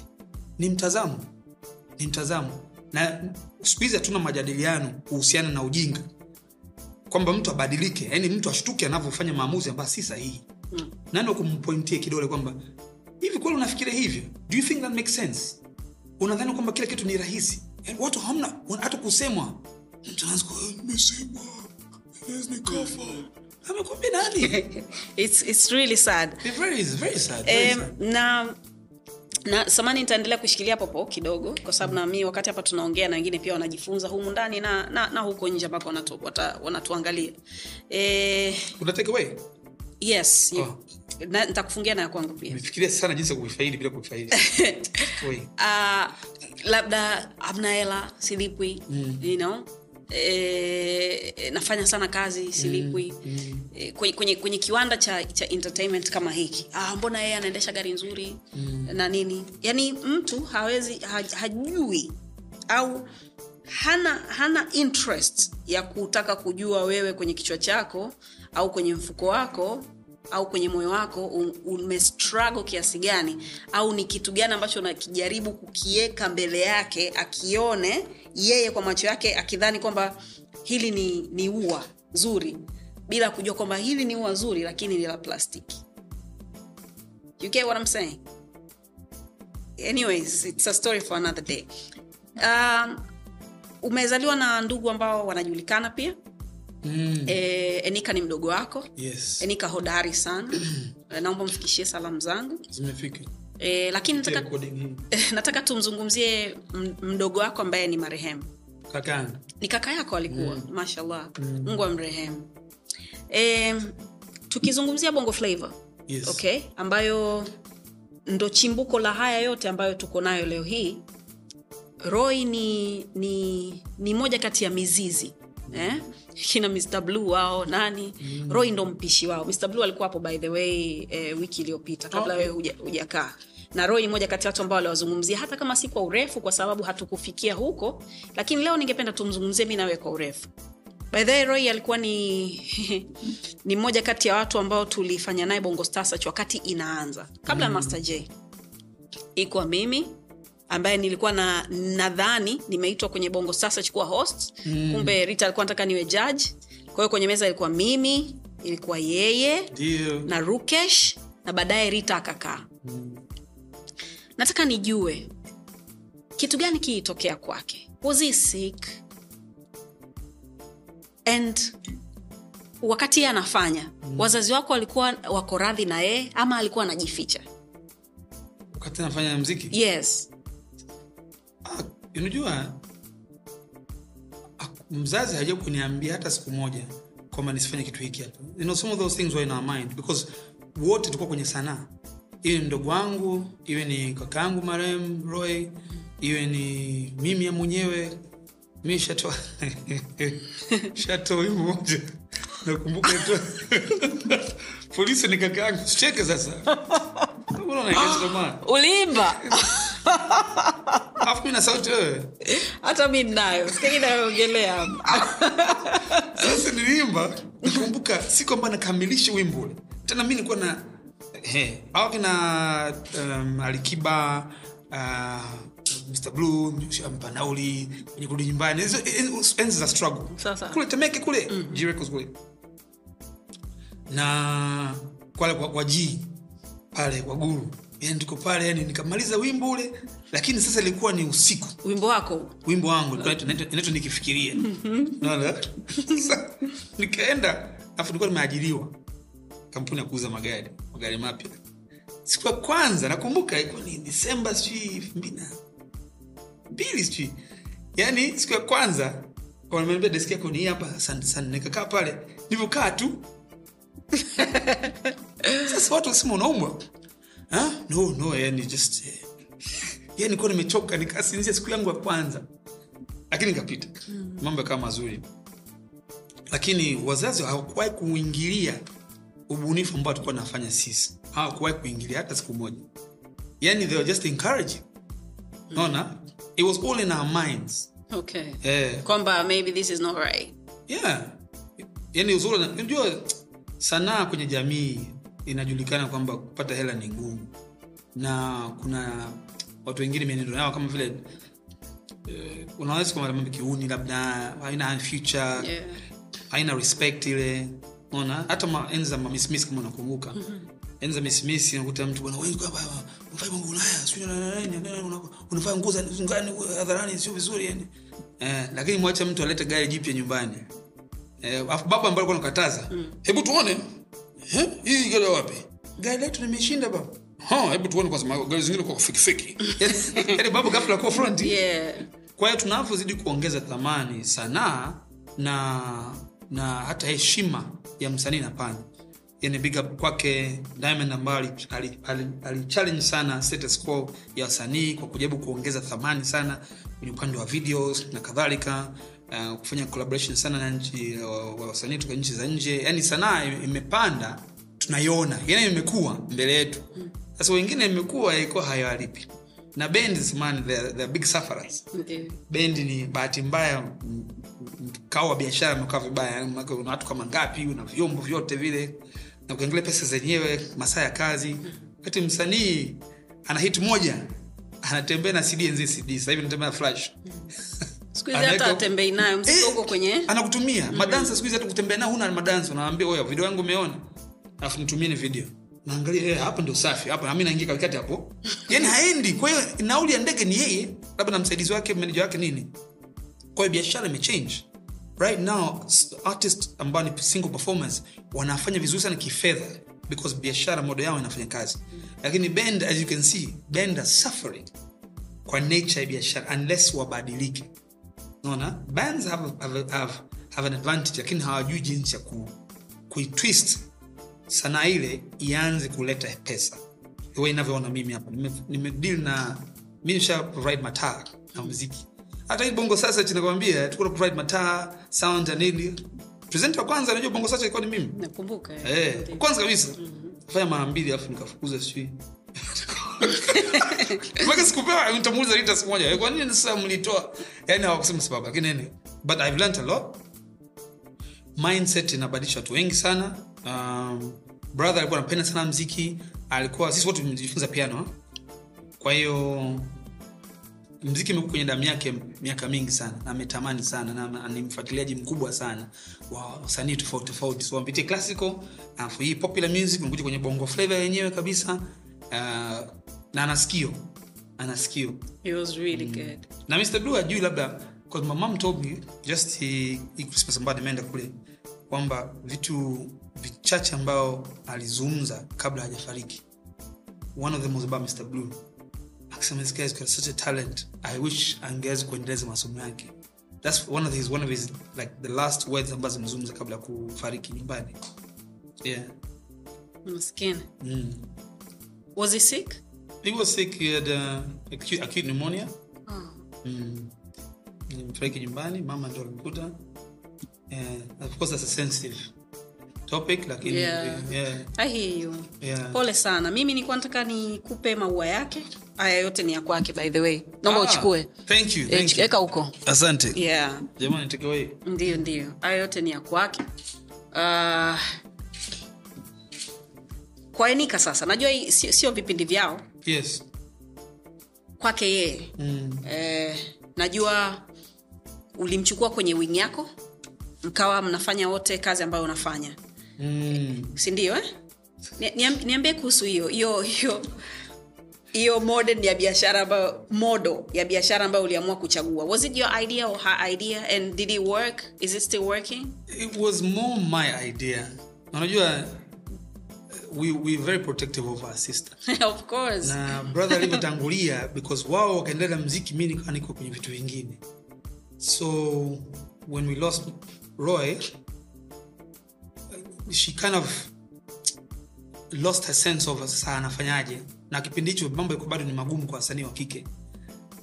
Ni mtazamo ni mtazamo. Na siku hizi hatuna majadiliano kuhusiana na ujinga kwamba mtu abadilike yani mtu ashtuke anavyofanya maamuzi ambayo si sahihi
Mm.
nani wa kidole kwamba hivi kweli unafikiria hivyo do you think that makes sense unadhani kwamba kila kitu ni rahisi yani watu hamna hata kusemwa mtu anaanza ku- "Eh, nimesemwa nikafa." amekwambia nani
it's, it's really sad
It's very, it's very sad, very sad.
na na samani nitaendelea kushikilia popo kidogo kwa sababu nami wakati hapa tunaongea na wengine pia wanajifunza humu ndani na, na, na huko nje ambako wanatuangalia e,
Una
yes
Oh.
na, nitakufungia na ya kwangu pia
sana jinsi ya kuifaidi bila kuifaidi
uh, labda amna hela silipwi mm. you know? E, nafanya sana kazi silipwi mm. e, kwenye, kwenye, kwenye kiwanda cha, cha entertainment kama hiki ah, mbona yeye anaendesha gari nzuri mm. na nini yaani mtu hawezi ha, hajui au hana hana interest ya kutaka kujua wewe kwenye kichwa chako au kwenye mfuko wako au kwenye moyo wako umestruggle kiasi gani au ni kitu gani ambacho unakijaribu kukiweka mbele yake akione yeye kwa macho yake akidhani kwamba hili ni, ni ua zuri bila kujua kwamba hili ni ua zuri lakini ni la plastiki you get what I'm saying? Anyways it's a story for another day. Um, umezaliwa na ndugu ambao wanajulikana pia
Mm.
e, enika ni mdogo wako
Yes.
enika hodari sana Eh, naomba mfikishie salamu zangu
Zimefika.
e, lakini nataka, nataka tumzungumzie mdogo wako ambaye ni marehemu ni kaka yako alikuwa mm. mashallah mm. mungu amrehemu e, tukizungumzia bongo flavor
Yes.
okay ambayo ndo chimbuko la haya yote ambayo tuko nayo leo hii roy ni ni ni moja kati ya mizizi eh? Kina mr blue wao nani mm. roy ndo mpishi wao mr blue alikuwa hapo by the way eh, wiki iliyopita kabla
Okay.
wewe huja- hujakaa na roy ni moja kati ya watu ambao waliwazungumzia hata kama si kwa urefu kwa sababu hatukufikia huko lakini leo ningependa tumzungumzie mi nawe kwa urefu by the way roy alikuwa ni ni mmoja kati ya watu ambao tulifanya naye bongo Star Search wakati inaanza kabla ya mm. master j ikuwa mimi ambaye nilikuwa na nadhani nimeitwa kwenye bongo sasa chukua host mm. kumbe rita alikuwa nataka niwe jaji kwa hiyo kwenye meza ilikuwa mimi ilikuwa yeye
Dio.
na rukesh na baadaye rita akakaa. Nataka nijue kitu gani kiitokea kwake? Was he sick? And wakati yeye anafanya wazazi wako walikuwa wako radhi na yeye ama alikuwa anajificha?
Wakati anafanya mziki
yes
unajua ah, mzazi haja kuniambia hata siku moja kwamba nisifanye kitu hiki hapa. You know, some of those things were in our mind because wote tulikuwa kwenye sanaa. Iwe ni mdogo wangu iwe ni kakaangu marehemu roy iwe ni mimi ya mwenyewe. Mi shatoa shatoa wimbo moja nakumbuka tu. Polisi ni kakaangu. Sicheke sasa. Mbona
uliimba
alafu mi na sauti wewe.
Hata mi nnayo sikii nayoongelea
sasa niliimba nakumbuka si kwamba nakamilisha wimbo ule. Tena mi nilikuwa na au kina um, alikiba uh, mr blue mpanauli kwenye kurudi nyumbani. Hizo enzi za struggle.
Sasa.
kule temeke kule mm. kule. Na kwale kwa, kwa g pale kwa guru yani tuko pale yani nikamaliza wimbo ule lakini sasa ilikuwa ni usiku.
Wimbo wako?
Wimbo wangu inaitwa- nikifikiria. Unaona? Nikaenda afu nilikuwa nimeajiriwa kampuni ya kuuza magari magari mapya. Siku ya kwanza nakumbuka ilikuwa ni disemba sijui elfu mbili na mbili sijui. Yani siku ya kwanza wameniambia deski yako ni hapa asante sana. Nikakaa pale nivyokaa tu. Sasa watu wasema unaumwa Ah, no no yani just eh, yani nilikuwa nimechoka nikasinzia siku yangu ya kwanza lakini ikapita mambo yakawa mazuri. Lakini wazazi hawakuwahi kuingilia ubunifu ambao tulikuwa nafanya sisi. Hawakuwahi kuingilia hata siku moja. Yani they were just encouraging. Naona it was all in our minds.
Okay.
Eh,
kwamba maybe this is not right.
Yeah. Yani uzuri unajua sanaa kwenye jamii inajulikana kwamba kupata hela ni ngumu. Na kuna watu wengine mienendo yao kama vile uh, unaweza kama mambo kiuni labda haina future
yeah.
haina respect ile unaona? Hata ma- enzi za mamismisi kama unakumbuka. Enzi za misimisi unakuta mtu bwana wewe hapa unafanya mambo Ulaya sio na nani unafanya nguo za zungani hadharani sio vizuri yani. Eh, lakini mwache mtu alete gari jipya nyumbani. Eh, afu baba ambaye alikuwa anakataza hebu tuone hii gari wapi? Gari letu limeshinda baba hebu tuone kwanza gari zingine kwa kufikifiki. fiki yani baba ghafla kwa front.
Yeah.
kwa hiyo tunavyozidi kuongeza thamani sanaa na na hata heshima ya msanii napana yani big up kwake diamond ambayo alichallenge ali, ali, ali sana status quo ya wasanii kwa kujaribu kuongeza thamani sana kwenye upande wa videos na kadhalika uh, kufanya collaboration sana na nchi wa- wasanii kutoka nchi za nje. Yani sanaa imepanda tunaiona. Yani imekuwa mbele yetu. Sasa wengine imekuwa ilikuwa hayawalipi na bendi zamani the, the big sufferers.
Okay.
bendi ni bahati mbaya mkao wa biashara umekaa vibaya. Yani una watu kama ngapi una vyombo vyote vile. Na ukiangalia pesa zenyewe masaa ya kazi. Wakati msanii ana hit moja anatembea na cd nz cd sahivi anatembea na flash
siku hizi hata atembei nayo mzigo
Eh,
kwenye
anakutumia. Madansa siku hizi hata kutembea nayo huna madansa unaambia oya video yangu umeona. Alafu nitumie ni video. Naangalia eh, hapa ndio safi hapa nami naingia katikati hapo. Yani haendi. Kwa hiyo nauli ya ndege ni yeye labda na msaidizi wake meneja wake nini. Kwa hiyo biashara imechange right now artist ambao ni single performance wanafanya vizuri sana kifedha because biashara modo yao inafanya kazi. Lakini band as you can see band are suffering kwa nature ya biashara unless wabadilike naona bands have, have, have, have an advantage lakini hawajui jinsi ya ku, kuitwist sanaa ile ianze kuleta pesa. The inavyoona mimi hapa nimedeal nime na mi nisha provide mataa na muziki. Hata hii bongo sasa chinakwambia tukuna provide mataa sound na nini. Present wa kwanza najua bongo sasa ilikuwa ni mimi?
Nakumbuka eh.
Eh, kwanza kabisa. Fanya mara mbili alafu nikafukuza sijui mpaka sikupewa nitamuuliza rita siku moja "Eh, kwa nini sasa mlitoa? Yani hawakusema sababu lakini anyway, but i've learned a lot. Mindset inabadilisha watu wengi sana. Um, brother alikuwa anapenda sana mziki alikuwa sisi wote tumejifunza piano. Kwa hiyo mziki imekuwa kwenye damu yake miaka mingi sana na ametamani sana na ni mfuatiliaji mkubwa sana wa wasanii tofauti tofauti. So ampitie classical alafu hii popular music mekuja kwenye bongo flavor yenyewe kabisa uh, na ana sikio ana
It was good.
na mr blue ajui labda because my mom told me just christmas ambayo nimeenda kule kwamba vitu vichache ambao alizungumza kabla hajafariki. One of them was about mr blue. Akisema this guy's got such a talent i wish angeweza kuendeleza masomo yake. That's one of his one of his like the last words ambazo amezungumza kabla ya kufariki nyumbani. Yeah.
Maskini.
mm.
Was he sick?
he was sick he had uh, acute, acute pneumonia.
Nilimfariki
Mm. Nyumbani mama ndo alimkuta of course that's a sensitive topic lakini
Yeah.
yeah,
I hear you.
yeah.
pole sana. Mimi nilikuwa nataka nikupe maua yake. Haya yote ni ya kwake by the way. Naomba
Ah,
uchukue.
thank you, thank you.
eka huko.
Asante.
Yeah.
Jamani take away.
Ndio ndio. Haya yote ni ya kwake. Uh, kwa enika sasa. Najua sio, sio vipindi vyao.
Yes.
Kwake yeye.
Mm.
eh, najua ulimchukua kwenye wing yako mkawa mnafanya wote kazi ambayo unafanya.
Mm.
sindio eh? Ni- niambie kuhusu hiyo hiyo hiyo hiyo modern ya biashara ambayo modo ya biashara ambayo uliamua kuchagua. Was it your idea or her idea? And did it work? Is it still working?
It was more my idea. Unajua we, we very protective of our sister.
Of course.
Na brother alivyotangulia because wao wakaendelea na mziki mi nikawa niko kwenye vitu vingine. So when we lost roy she kind of lost her sense of sasa anafanyaje? Na kipindi hicho mambo yalikuwa bado ni magumu kwa wasanii wa kike.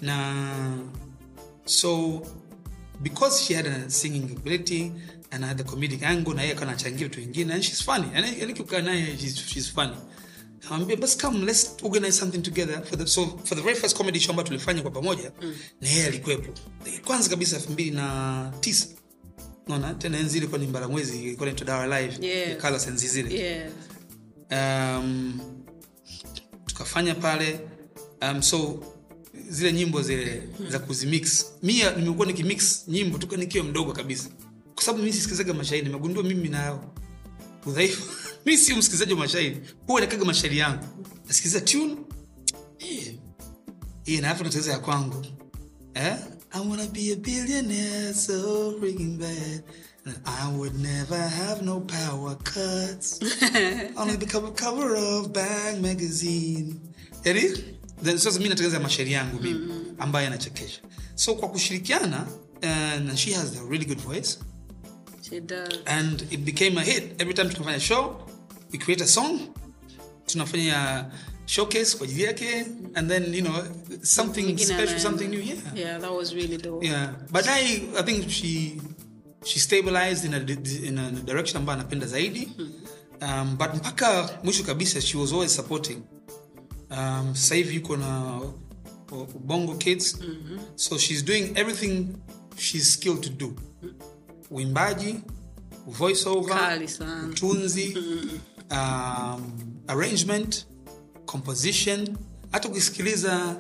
Na so because she had a singing ability and had the comedic angle na yeye akawa anachangia vitu vingine and she's funny. Yani yani ukikaa naye she's, she's funny. Namwambia basi come let's organize something together for the, so for the very first comedy show ambayo tulifanya kwa pamoja mm. na yeye alikuwepo. Kwanza kabisa elfu mbili na tisa. Naona tena enzi ilikuwa ni mbalamwezi ilikuwa naitwa dawa live
Yeah.
kala senzi zile
yeah.
um, tukafanya pale. Um, so zile nyimbo zile za kuzimix. Mia nimekuwa nikimix nyimbo tuka nikiwa mdogo kabisa kwa sababu mi sisikilizaga mashairi nimegundua mimi na udhaifu mi sio msikilizaji wa mashairi huwa nakaga mashairi yangu nasikiliza tune eh, hii na nataweza ya kwangu eh? I wanna be a billionaire, so freaking bad. I would never have no power cuts. Only become a cover of Bang magazine. Yaani, then sasa mi natengeneza mashairi yangu mimi ambayo yanachekesha. So kwa kushirikiana and she has a really good voice
She does.
and it became a hit. Every time tunafanya show, we create a song, tunafanya showcase kwa ajili yake and then you know something special, something new. Yeah.
Yeah, that was really dope.
yeah but i i think she she stabilized in a, in a direction ambayo anapenda zaidi um, but mpaka mwisho kabisa she was always supporting um, sasa hivi yuko na bongo kids so she's doing everything she's skilled to do uimbaji voice over utunzi um, arrangement composition. Hata ukisikiliza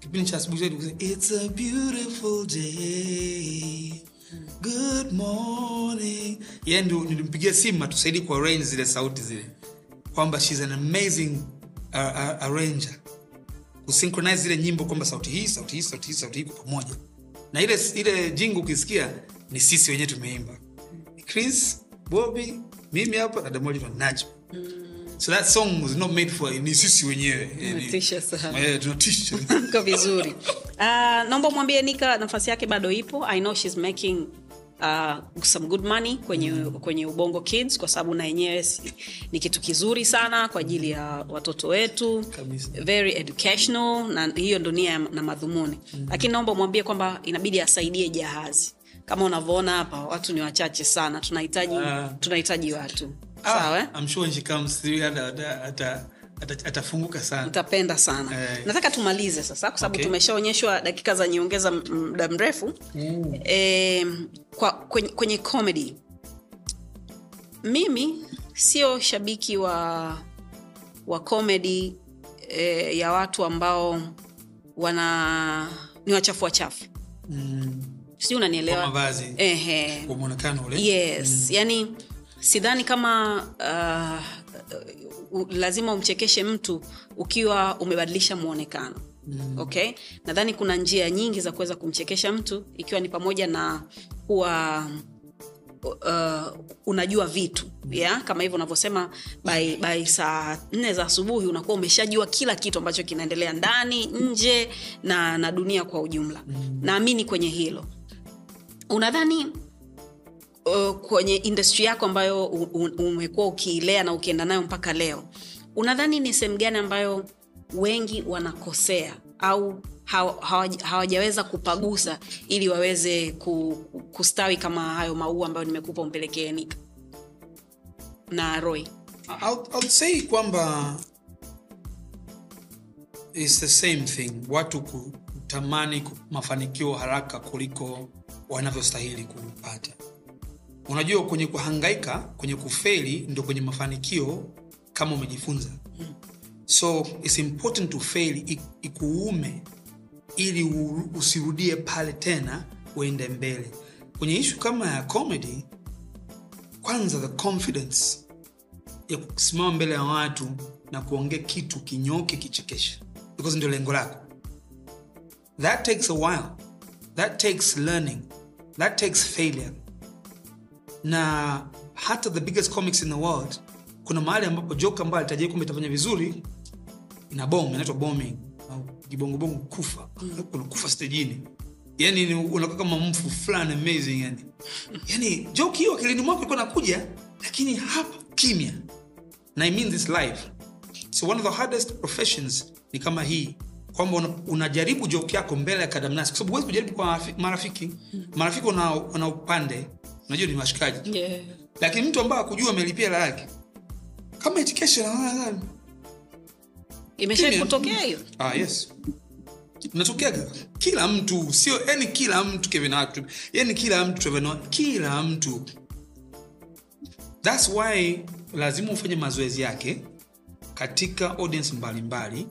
kipindi cha asubuhi it's a beautiful day. Good morning. Yeye ndio nilimpigia simu atusaidie ku arrange zile sauti zile. Kwamba she's an amazing uh, uh, arranger. Kusynchronize zile nyimbo kwamba sauti hii sauti hii sauti hii sauti hii kwa pamoja. Na ile ile jingu ukisikia ni sisi wenyewe tumeimba. Chris bobi mimi hapa na damoja najma. So that song was not made for ni sisi wenyewe.
Sana.
eh, tunatisha.
Vizuri. Uh, naomba mwambie nika nafasi yake bado ipo. I know she's making uh, some good money kwenye, kwenye ubongo kids kwa sababu na yenyewe ni kitu kizuri sana kwa ajili ya watoto wetu.
Kabisa.
very educational na hiyo ndo nia na madhumuni. Lakini naomba mwambie kwamba inabidi asaidie jahazi kama unavyoona hapa watu ni wachache sana. Tunahitaji
uh,
tunahitaji watu. Eh?
ah, I'm sure when she comes through ata- ata- ata- ata- atafunguka sana.
Utapenda sana.
Hey.
nataka tumalize sasa kwa sababu
Okay.
tumeshaonyeshwa dakika za nyongeza m- muda mrefu. E, kwa, kwenye, kwenye comedy. Mimi sio shabiki wa wa comedy e, ya watu ambao wana ni wachafu wachafu.
Mm,
sijui unanielewa.
Mavazi.
Ehe.
kwa mwonekano ule.
Yes. Yani sidhani kama uh, uh, lazima umchekeshe mtu ukiwa umebadilisha mwonekano. Mm. okay? Nadhani kuna njia nyingi za kuweza kumchekesha mtu ikiwa ni pamoja na kuwa uh, unajua vitu. Yeah? kama hivyo unavyosema by, by saa nne za asubuhi unakuwa umeshajua kila kitu ambacho kinaendelea ndani nje na, na dunia kwa ujumla. Mm. naamini kwenye hilo unadhani uh, kwenye industry yako ambayo umekuwa ukiilea na ukienda nayo mpaka leo unadhani ni sehemu gani ambayo wengi wanakosea au haw- hawaja- hawajaweza kupagusa ili waweze ku, kustawi kama hayo maua ambayo nimekupa umpelekee nika na roy?
Say kwamba is the same thing. Watu kutamani mafanikio haraka kuliko wanavyostahili kupata unajua kwenye kuhangaika kwenye kufeli ndo kwenye mafanikio kama umejifunza. So its important to fail ikuume ili usirudie pale tena uende mbele. Kwenye ishu kama ya comedy kwanza the confidence ya kusimama mbele ya watu na kuongea kitu kinyoke kichekesha because ndio lengo lako. That takes a while. That takes learning that takes failure. Na hata the biggest comics in the world kuna mahali ambapo joka ambayo alitajia kwamba itafanya vizuri ina bom inaitwa bombing au kibongobongo kufa. Kufa stejini. Yani ni- unakuwa kama mfu fulani amazing yani yani joke hiyo akilini mwako ilikuwa nakuja lakini hapa kimya. Na i mean this life so one of the hardest professions ni kama hii kwamba unajaribu joke yako mbele ya kadamnasi. Kwa sababu huwezi kujaribu kwa marafiki marafiki wana, upande unajua ni washikaji.
Yeah.
lakini mtu ambaye akujua amelipia hela yake kama education anaona
kutokea hiyo?
Ah, yes. Natokeaga kila mtu sio yani kila mtu Kevin Hart yani kila mtu Trevor Noah kila mtu. Thats why lazima ufanye mazoezi yake katika audience mbalimbali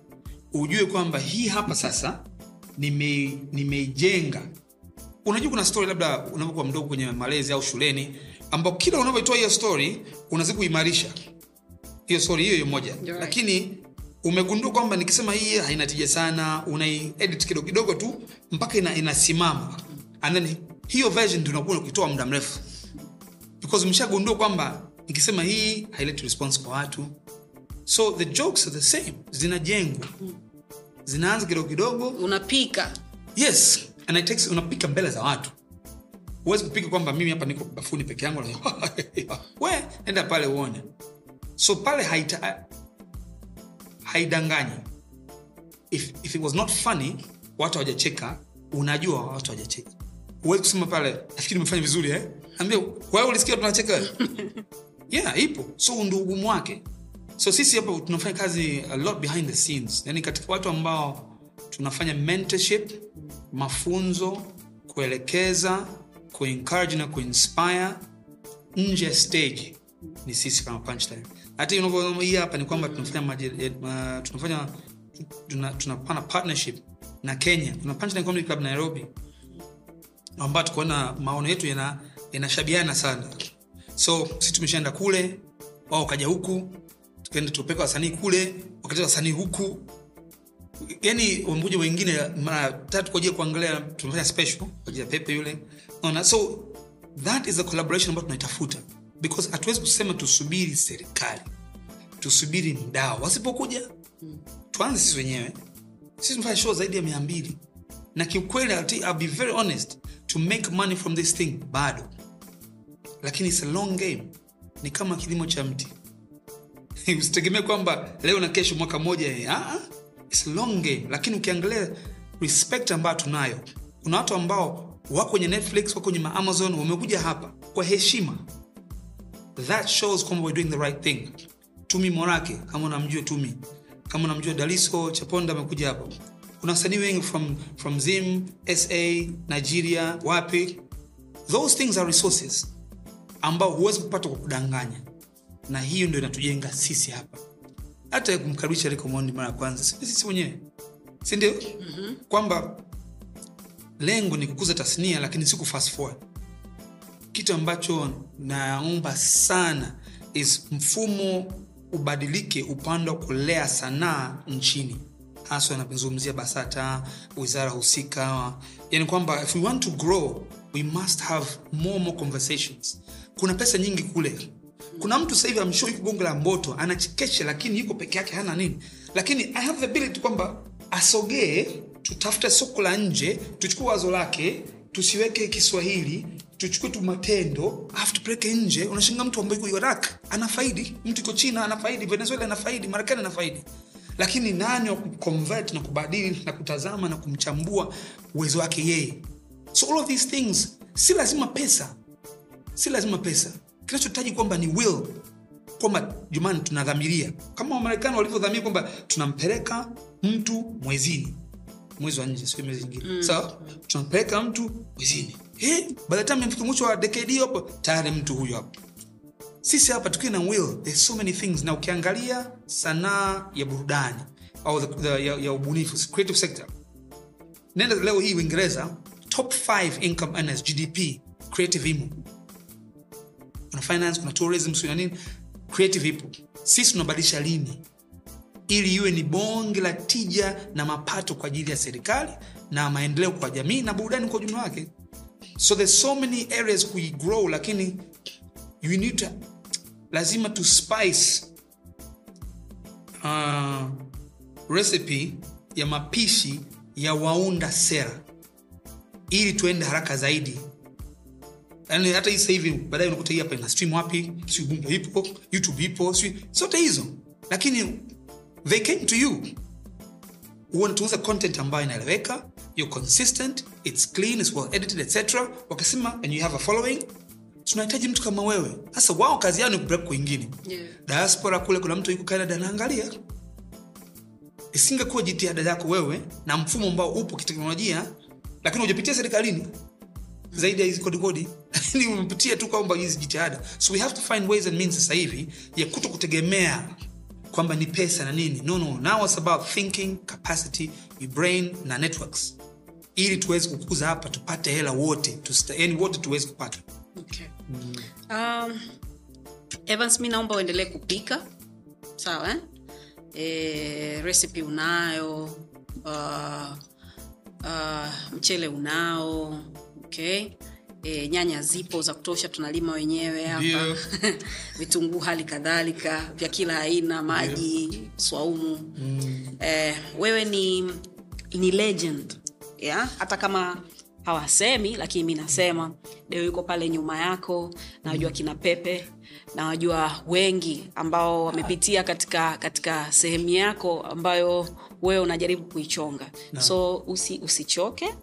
ujue kwamba hii hapa sasa nime- nimeijenga unajua kuna story labda unapokuwa mdogo kwenye malezi au shuleni ambao kila unavyoitoa hiyo story unazidi kuimarisha. Hiyo story hiyo hiyo moja.
Right.
lakini umegundua kwamba nikisema hii haina tija sana unaiedit kidogo kidogo tu mpaka ina, inasimama. And then hiyo version ndio unakuwa ukitoa muda mrefu. Because mshagundua kwamba nikisema hii haileti response kwa watu so the jokes are the same. Zinajengwa. Zinaanza kidogo kidogo.
Unapika.
Yes. And it takes, unapika mbele za watu. Huwezi kupika kwamba mimi hapa niko bafuni peke yangu. We enda pale uone. So pale haita haidanganyi. If, if it was not funny watu hawajacheka. Unajua watu hawajacheka huwezi kusema pale nafikiri umefanya vizuri eh? ambia wewe ulisikia tunacheka? Yeah ipo. So ndo ugumu wake so sisi hapa tunafanya kazi a lot behind the scenes. Yani katika watu ambao tunafanya mentorship mafunzo kuelekeza kuencourage na kuinspire nje ya stage ni sisi kama punchline. Hata unavyoona hapa ni kwamba tunafanya eh, tunafanya tuna- tunapana partnership na kenya. Kuna punchline comedy club nairobi ambao tukuona maono yetu yana- yanashabiana sana. So sisi tumeshaenda kule wao kaja huku tukaenda tupeka wasanii kule wakateta wasanii huku. Yani wamekuja wengine mara tatu kwa ajili ya kuangalia tumefanya special kwa ajili ya pepe yule. Ona so that is the collaboration ambayo tunaitafuta. Because hatuwezi kusema tusubiri serikali. Tusubiri mdao wasipokuja tuanze sisi wenyewe. Sisi tumefanya show zaidi ya mia mbili. Na kiukweli I'll be very honest to make money from this thing bado. Lakini it's a long game. Ni kama kilimo cha mti usitegemee kwamba leo na kesho mwaka mmoja, eh, ah, ah. A lakini ukiangalia respect ambayo tunayo kuna watu ambao wako kwenye netflix wako kwenye maamazon wamekuja hapa kwa heshima. That shows kwamba we're doing the right thing. Tumi morake kama unamjua tumi kama unamjua daliso chaponda amekuja hapa. Kuna wasanii wengi from, from zim sa nigeria wapi? Those things are resources ambao huwezi kupata kwa kudanganya na hiyo ndio inatujenga sisi hapa. Hata kumkaribisha Rico mara ya kwanza si sisi wenyewe? Si ndio? Mm-hmm. kwamba lengo ni kukuza tasnia lakini si kufast forward. Kitu ambacho naomba sana is mfumo ubadilike upande wa kulea sanaa nchini. Haswa anapozungumzia basata wizara husika. Yani kwamba if we want to grow we must have more more conversations. Kuna pesa nyingi kule kuna mtu sasa hivi amsho yuko gongo la mboto anachekesha lakini yuko peke yake hana nini. Lakini i have the ability kwamba asogee tutafute soko la nje tuchukue wazo lake tusiweke kiswahili tuchukue tu matendo tupeleke nje. Unashinga mtu ambaye yuko iraq anafaidi. Mtu iko china anafaidi. Venezuela anafaidi marekani anafaidi lakini nani wa kuconvert na kubadili na kutazama na kumchambua uwezo wake yeye? So all of these things si lazima pesa. Si lazima pesa kinachohitaji kwamba ni will kwamba jumani tunadhamiria. Kama wamarekani walivyodhamia kwamba tunampeleka mtu mwezini mwezi wa nje sio mwezi ingine mm. sawa? Tunampeleka mtu mwezini. By the mwisho wa hiyo hapo tayari mtu huyo hapo. Sisi hapa tukiwa na will there's so many things. Na ukiangalia sanaa ya burudani au the, the, ya, ya ubunifu creative sector. Nenda leo hii uingereza top 5 income earners gdp creative imo kuna finance kuna tourism sio nini creative ipo sisi tunabadilisha lini? Ili iwe ni bonge la tija na mapato kwa ajili ya serikali na maendeleo kwa jamii na burudani kwa ujumla wake. So there's so many areas we grow lakini you need to, lazima to spice uh, recipe ya mapishi ya waunda sera. Ili tuende haraka zaidi yani hata hii sasa hivi baadaye unakuta hii hapa ina stream wapi? Si bumba ipo youtube ipo si zote hizo. Lakini they came to you. Wanatuuza content ambayo inaeleweka you're consistent it's clean it's well edited etc wakasema and you have a following tunahitaji mtu kama wewe. Sasa wao kazi yao ni kupeleka kwingine
Yeah.
diaspora kule kuna mtu yuko canada anaangalia. Isingekuwa jitihada zako wewe na mfumo ambao upo kiteknolojia lakini hujapitia serikalini zaidi ya hizi kodikodi ni umepitia tu kwamba hizi jitihada. So we have to find ways and means sasa ya kuto kutegemea kwamba ni pesa na nini. No no now it's about thinking capacity brain na networks. Ili tuweze kukuza hapa tupate hela wote yani wote tuweze kupata.
Okay. Um, Evans, mi naomba uendelee kupika. Sawa eh? E, recipe unayo uh, uh, mchele unao okay E, nyanya zipo za kutosha tunalima wenyewe hapa. Vitunguu hali kadhalika vya kila aina maji swaumu. Mm. e, wewe ni ni legend. Yeah? hata kama hawasemi lakini mi nasema deo yuko pale nyuma yako nawajua kina pepe nawajua wengi ambao wamepitia katika katika sehemu yako ambayo wewe unajaribu kuichonga. No. so usi, usichoke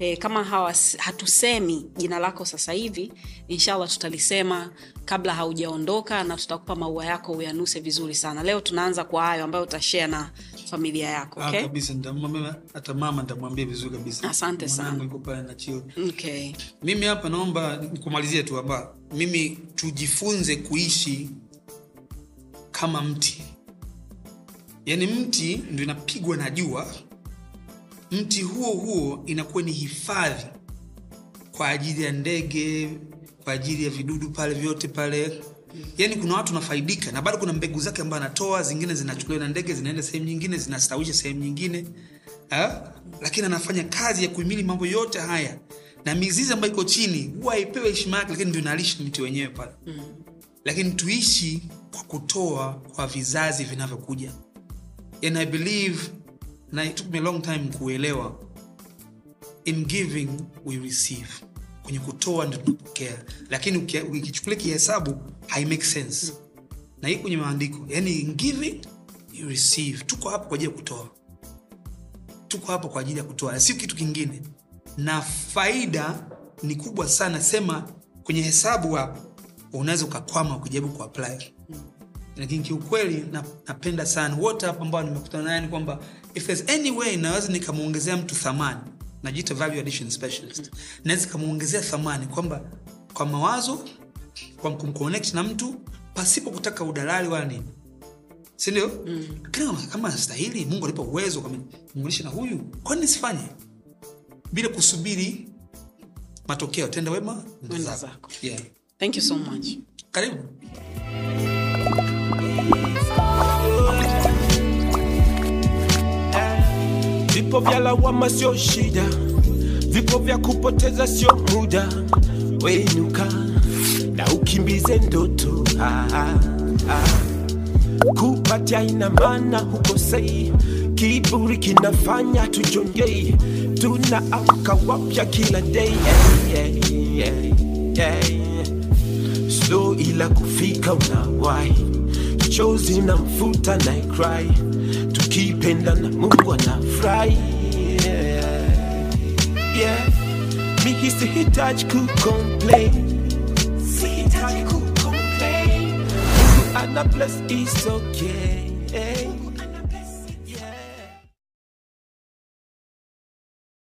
e, kama hawas, hatusemi jina lako sasa hivi inshallah tutalisema kabla haujaondoka na tutakupa maua yako uyanuse vizuri sana leo tunaanza kwa hayo ambayo utashare na familia yako
Ah,
okay?
kabisa hata mama nitamwambia vizuri kabisa
Asante sana.
Mwanangu yuko pale na chio
Okay.
mimi hapa naomba kumalizia tu hapa mimi tujifunze kuishi kama mti yaani mti ndo inapigwa na jua mti huo huo inakuwa ni hifadhi kwa ajili ya ndege kwa ajili ya vidudu pale vyote pale. Yaani kuna watu wanafaidika na bado kuna mbegu zake ambayo anatoa zingine zinachukuliwa na ndege zinaenda sehemu nyingine zinastawisha sehemu nyingine. Ha? lakini anafanya kazi ya kuhimili mambo yote haya. Na mizizi ambayo iko chini huwa aipewe heshima yake lakini ndio inalisha mti wenyewe pale. Mm. lakini tuishi kwa kutoa kwa vizazi vinavyokuja. And i believe na it took me a long time kuelewa. In giving we receive. Kwenye kutoa ndio tunapokea. Lakini ukichukulia kihesabu hai make sense. Na hii kwenye maandiko yani in giving you receive. Tuko hapo kwa ajili ya kutoa. Tuko hapo kwa ajili ya kutoa. Sio kitu kingine. Na faida ni kubwa sana. Sema kwenye hesabu hapo unaweza ukakwama ukijaribu kuapply. Lakini kiukweli napenda sana. Wote hapa ambao nimekutana naye ni kwamba if there's any way naweza nikamwongezea mtu thamani najiita value addition specialist naweza ikamwongezea thamani kwamba kwa mawazo kwa kumconnect na mtu pasipo kutaka udalali wala nini sindio mm. kama, kama nastahili mungu alipa uwezo kumulisha na huyu kwani nisifanye bila kusubiri matokeo tenda wema
zako.
zako yeah.
Thank you so much.
karibu
Vipo vya lawama sio shida, vipo vya kupoteza sio muda. Wenuka na ukimbize ndoto. Ah, ah, ah. Kupatia ina maana hukosei, kiburi kinafanya tujongei, tunaamka wapya kila day. Yeah, yeah, yeah, yeah. Slow ila kufika unawai, chozi na mfuta na cry, tukipenda na Mungu anafurahi yeah. yeah. Mimi sihitaji kucomplain, sihitaji ku complain, ana bless is okay